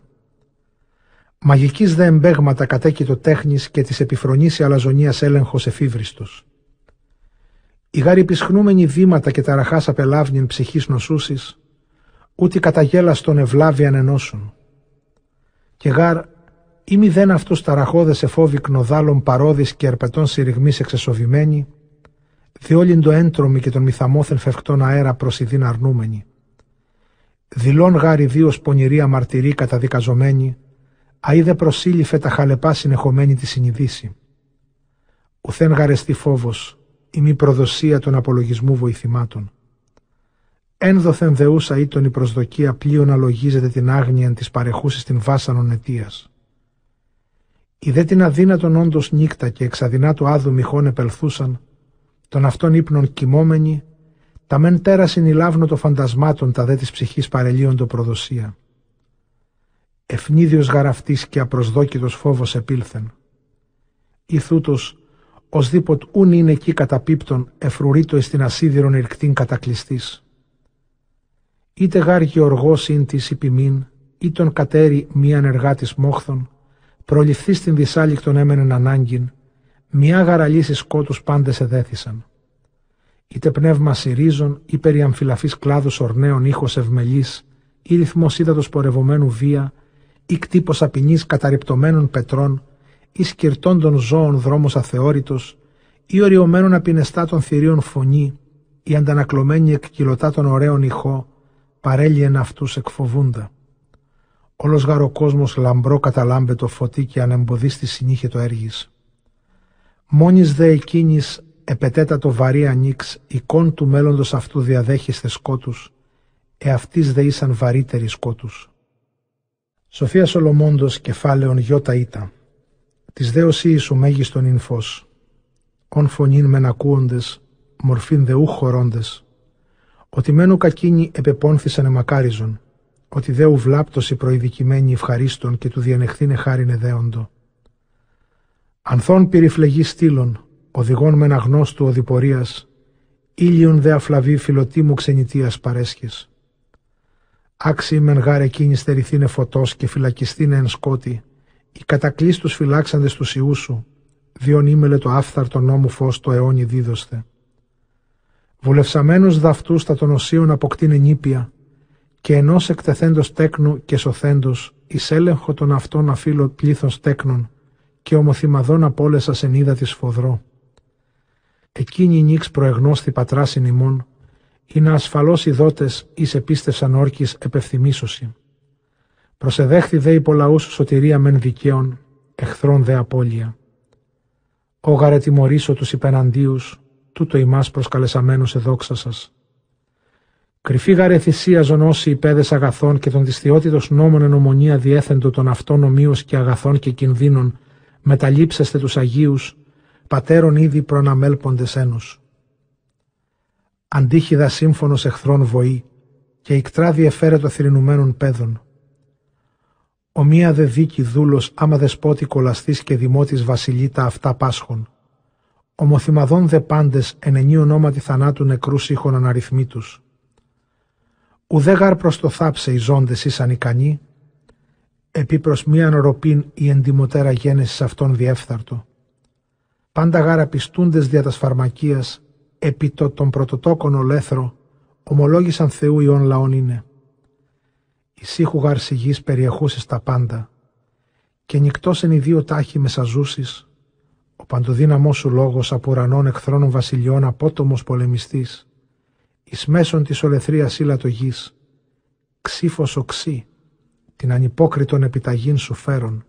A: Μαγικής δε εμπέγματα κατέκειτο τέχνης και της επιφρονής η αλαζονίας έλεγχος εφήβριστος. Οι γάρι πισχνούμενοι βήματα και ταραχάς απελάβνην ψυχής νοσούσης, ούτε καταγέλας στον ευλάβιαν ενώσουν. Και γάρ ή μηδέν αυτούς ταραχώδες εφόβοι κνοδάλων παρόδης και ερπετών συρριγμής εξεσοβημένοι, διόλυν το έντρομοι και τον μυθαμόθεν φευκτών αέρα προσιδήν αρνούμενοι. Δηλών γάρι δύο πονηρή αμαρτυρή καταδικαζομένη, αίδε προσήλυφε τα χαλεπά συνεχομένη τη συνειδήση. Ουθέν γαρεστή φόβος, η μη προδοσία των απολογισμού βοηθημάτων. Ένδοθεν δεούσα ή τον η προσδοκία πλοίων αλογίζεται την άγνοια της παρεχούσης την βάσανον αιτίας. Οι δε την αδύνατον όντως νύκτα και εξαδυνάτου άδου μυχών επελθούσαν, των αυτών ύπνων κοιμόμενοι, τα μεν τέρασιν η λάβνο των φαντασμάτων τα δε της ψυχής το προδοσία. Ευνίδιος γαραφτής και απροσδόκητος φόβος επήλθεν. Ιθούτος, οσδήποτ ούν είναι εκεί καταπίπτων εφρουρήτω εις την ασίδηρον ερκτήν κατακλειστής. Είτε γάργη οργός ειν της υπημήν, ή τον κατέρι μη ανεργά της μόχθων, προληφθείς στην δυσάληκτον έμενεν ανάγκην, μια γαραλίση σκότους πάντες εδέθησαν. Είτε πνεύμα συρίζων, ή περί αμφιλαφής κλάδους ορναίων ήχος ευμελής, ή ρυθμός ύδατος πορευομένου βία, ή κτύπος απεινής καταρριπτωμένων πετρών, ή σκυρτών των ζώων δρόμος αθεώρητος, ή οριωμένων απεινεστά των θηρίων φωνή, ή αντανακλωμένη εκκυλωτά των ωραίων ηχό, παρέλυεν αυτούς εκφοβούντα. Όλος γαροκόσμος λαμπρό καταλάμπετο φωτί και ανεμποδίστη συνήχε το έργης. Μόνης δε εκείνης επετέτατο βαρύ ανοίξ, εικόν του μέλλοντος αυτού διαδέχεστε σκότους, εαυτής δε ήσαν βαρύτεροι σκότους. Σοφία Σολομόντος κεφάλαιον γιώτα ήτα. Της δέωσή σου μέγιστον ειν φως. Ον φωνήν μεν ακούοντες, μορφήν δεού χωρώντες. Ότι μένου κακίνοι επεπόνθησαν εμακάριζον. Ότι δέου βλάπτωση προειδικημένη ευχαρίστων και του διανεχθήνε χάρινε δέοντο. Ανθών πυριφλεγή στήλων, οδηγών μεν αγνώστου οδηπορίας, ήλιον δε αφλαβή φιλοτήμου ξενιτίας παρέσχες Άξιοι μεν γάρ εκείνη στερηθήνε φωτός και φυλακιστήνε εν σκότη, οι κατακλείστους φυλάξαντες του ιούς σου, διον ήμελε το άφθαρτο νόμου φως το αιώνι δίδωστε. Βουλευσαμένους δαυτούς τα των οσίων αποκτήνε νήπια, και ενός εκτεθέντος τέκνου και σωθέντος, εις έλεγχο των αυτών αφήλω πλήθος τέκνων, και ομοθυμαδών απόλεσα εν είδα τη φοδρό. Εκείνη νύξ προεγνώστη πατράσιν ημών, είναι ασφαλώς οι δότες εις επίστευσαν όρκης επευθυμίσωση. Προσεδέχθη δε υπολαούς σωτηρία μεν δικαίων, εχθρών δε απώλεια. Όγαρε τιμωρήσω τους υπεναντίους, τούτο ημάς προσκαλεσαμένους εδόξα σας. Κρυφή γαρε θυσία ζωνώσει υπέδες αγαθών και τον δυστιότητος νόμων ενομονία διέθεντο των αυτών ομοίως και αγαθών και κινδύνων, μεταλείψεστε τους Αγίους, πατέρων ήδη προναμέλποντες ένους αντίχιδα σύμφωνος εχθρών βοή και ικτρά διεφέρετο θρηνουμένων πέδων. Ομοία δε δίκη δούλος άμα δεσπότη κολαστής και δημότης βασιλίτα αυτά πάσχων. Ομοθυμαδών δε πάντες εν ενή ονόματι θανάτου νεκρούς ήχων αναριθμήτους. Ουδέ γάρ προς το θάψε οι ζώντες ήσαν ικανοί, επί προς μίαν ροπήν η εντιμωτέρα γένεση αυτών διέφθαρτο. Πάντα γάρα πιστούντες δια τας φαρμακίας, επί το τον πρωτοτόκον ολέθρο, ομολόγησαν Θεού ιών λαών είναι. Ισύχου γάρ σιγής περιεχούσες τα πάντα, και νυκτός εν οι δύο τάχοι μεσαζούσεις, ο παντοδύναμός σου λόγος από ουρανών εχθρών βασιλιών απότομος πολεμιστής, εις μέσον της ολεθρίας ύλατο γης, ξύφος οξύ, την ανυπόκριτον επιταγήν σου φέρον,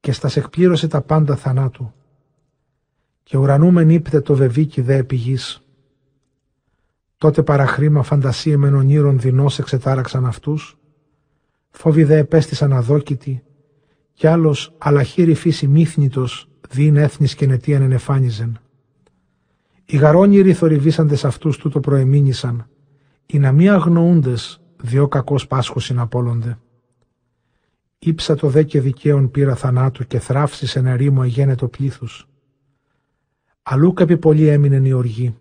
A: και στας εκπλήρωσε τα πάντα θανάτου, και ουρανούμεν ύπτε το βεβίκι δε επιγής. Τότε παραχρήμα φαντασία μεν ονείρων δεινός εξετάραξαν αυτούς, φόβοι δε επέστησαν αδόκητοι, κι άλλος αλαχήρη φύση μύθνητος δίν έθνης και νετίαν ενεφάνιζεν. Οι γαρόνιροι θορυβήσαντες αυτούς τούτο προεμήνησαν, οι να μη αγνοούντες διό κακός πάσχος συναπόλονται. Ήψα το δε και δικαίων πήρα θανάτου και θράψη σε ερήμο εγένετο πλήθους. Αλλού καπι πολύ έμεινε η οργή.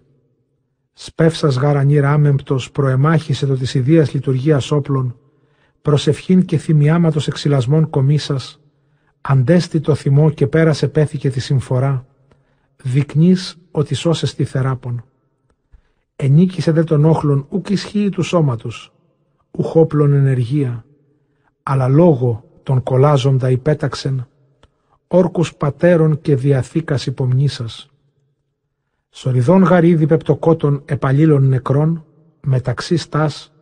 A: Σπεύσας γαρανίρα άμεμπτος προεμάχησε το της ιδίας λειτουργίας όπλων, προσευχήν και θυμιάματος εξυλασμών κομίσας, αντέστη το θυμό και πέρασε πέθηκε τη συμφορά, δεικνύς ότι σώσες τη θεράπων. Ενίκησε δε τον όχλων ουκ ισχύει του σώματος, ουχ όπλων ενεργεία, αλλά λόγω των κολάζοντα υπέταξεν, όρκους πατέρων και διαθήκας υπομνήσας. Σοριδών γαρίδι πεπτοκότων επαλλήλων νεκρών, μεταξύ στάς,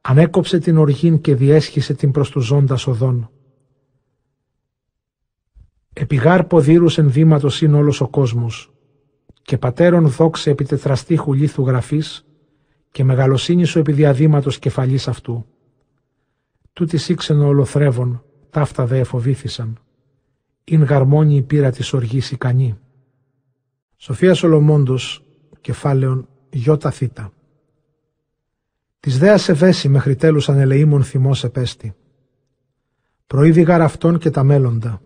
A: ανέκοψε την οργήν και διέσχισε την προς τους ζώντας οδόν. Επιγάρ ποδήρους ενδύματος είναι όλος ο κόσμος, και πατέρων δόξε επί τετραστήχου λίθου γραφής, και μεγαλοσύνη σου επί διαδήματος κεφαλής αυτού. Τούτης σύξενο ολοθρεύων, ταύτα δε εφοβήθησαν. Ειν γαρμόνι η πείρα της οργής ικανή. Σοφία Σολομόντος, κεφάλαιον Ιώτα Θήτα. Της δέας ευέση μέχρι τέλους ανελεήμων θυμός επέστη. Προείδη αυτών και τα μέλλοντα.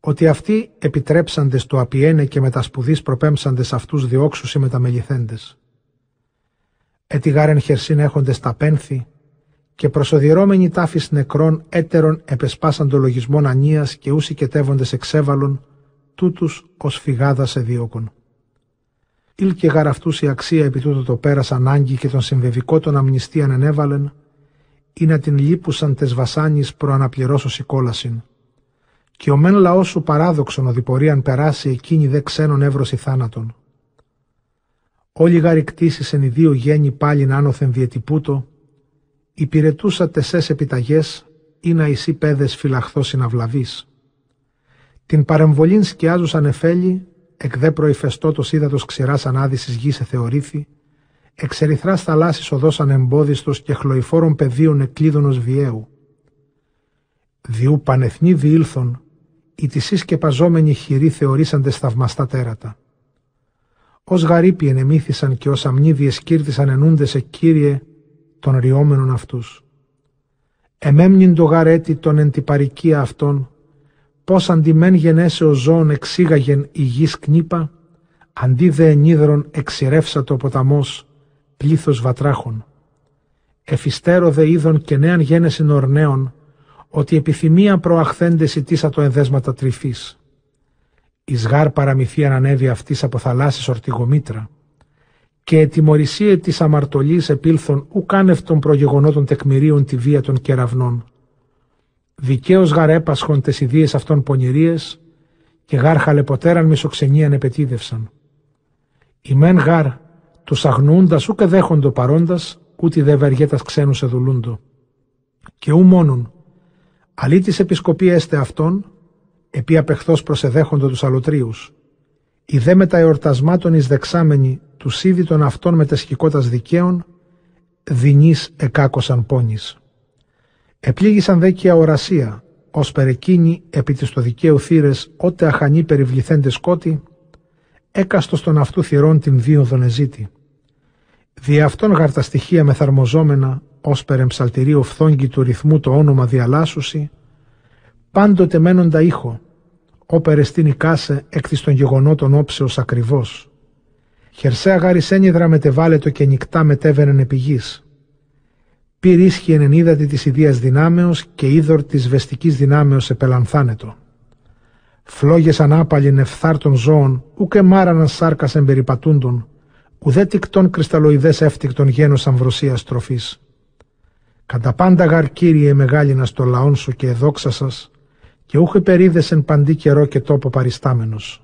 A: Ότι αυτοί επιτρέψαντες το απιένε και μετασπουδείς προπέμψαντες αυτούς διώξουσι με τα μεληθέντες. Έτι γάρεν χερσίν έχοντες τα πένθη και προσωδιρώμενοι τάφης νεκρών έτερων επεσπάσαν το λογισμόν ανίας και ουσικετεύοντες εξέβαλον τούτους ως φυγάδας σε δίωκον. Ήλ και γαραυτούς η αξία επί τούτο το πέρας ανάγκη και τον συμβεβικό των αμνηστίαν ενέβαλεν, ή να την λείπουσαν τες βασάνης προαναπληρώσω κόλασιν. Και ο μεν λαός σου παράδοξον οδηπορίαν περάσει εκείνη δε ξένον εύρωση θάνατον. Όλοι γαρικτήσεις εν ιδίου γέννη πάλιν άνωθεν διετυπούτο, υπηρετούσα τεσές επιταγές ή να εισή πέδες φυλαχθώς συναυλαβής. Την παρεμβολήν σκιάζουσαν εφέλη, εκ δε προηφεστώτος ύδατος ξηράς ανάδυσης γης εθεωρήθη, εξεριθράς θαλάσσης οδός ανεμπόδιστος και χλωηφόρων πεδίων εκλείδωνος βιαίου. Διού πανεθνή διήλθον, οι της και παζόμενοι χειροί θεωρήσαντες θαυμαστά τέρατα. Ως γαρύποι ενεμήθησαν και ως αμνίδιες κύρτησαν ενούνται σε Κύριε των ριόμενων αυτούς. Εμέμνην το γαρέτη των εντυπαρικία αυτών, πώς αντιμέν γενέσεω ζώων εξήγαγεν η γης κνήπα, αντί δε ενίδρον εξηρεύσατο ο ποταμός, πλήθος βατράχων. Εφιστέρω δε είδων και νέαν γένεσιν ορνέων, ότι επιθυμία προαχθέντες ητήσα το ενδέσματα τρυφής. Εις γάρ παραμυθίαν ανέβη αυτής από θαλάσσης ορτιγομήτρα, και ετιμωρησίε της αμαρτωλής επήλθον ουκ άνευ των προγεγονότων τεκμηρίων τη βία των κεραυνών. Δικαίως γαρ έπασχον τες ιδίες αυτών πονηρίες και γάρ χαλεποτέραν μισοξενίαν επετίδευσαν. Η μεν γάρ τους αγνούντας ούκε δέχοντο παρόντας, ούτε δε βεργέτας ξένους εδουλούντο. Και ου μόνον, αλλή της επισκοπή έστε αυτών, επί απεχθώς προσεδέχοντο τους αλωτρίους. Οι δε με τα εορτασμάτων εις δεξάμενοι τους ήδη των αυτών μετασχικότας δικαίων, δεινής εκάκωσαν πόνης. Επλήγησαν δε και αορασία, ως περεκίνη επί της το δικαίου θύρες, ότε αχανή περιβληθέντε σκότη, έκαστος των αυτού θυρών την δίωδον εζήτη. Δι' αυτόν γαρταστοιχεία μεθαρμοζόμενα, όσπερεν ψαλτηρίου φθόγγι του ρυθμού το όνομα διαλάσουσι, πάντοτε μένοντα ήχο, όπερε στην οικάσε εκ της των γεγονότων όψεως ακριβώς. Χερσαία γαρισένιδρα μετεβάλλετο και νυκτά μετέβαινεν επί γης. Πήρ ίσχυ εν είδατη της ιδίας δυνάμεως και είδωρ της βεστικής δυνάμεως επελανθάνετο. Φλόγες ανάπαλιν ευθάρτων ζώων, ούκε μάραναν σάρκας εμπεριπατούντων, ουδέ τικτών κρυσταλλοειδές εύτικτων γένος αμβροσίας τροφής. Κατά πάντα γαρ Κύριε μεγάλινα στο λαόν σου και εδόξα σας, και ούχε περίδες εν παντή καιρό και τόπο παριστάμενος.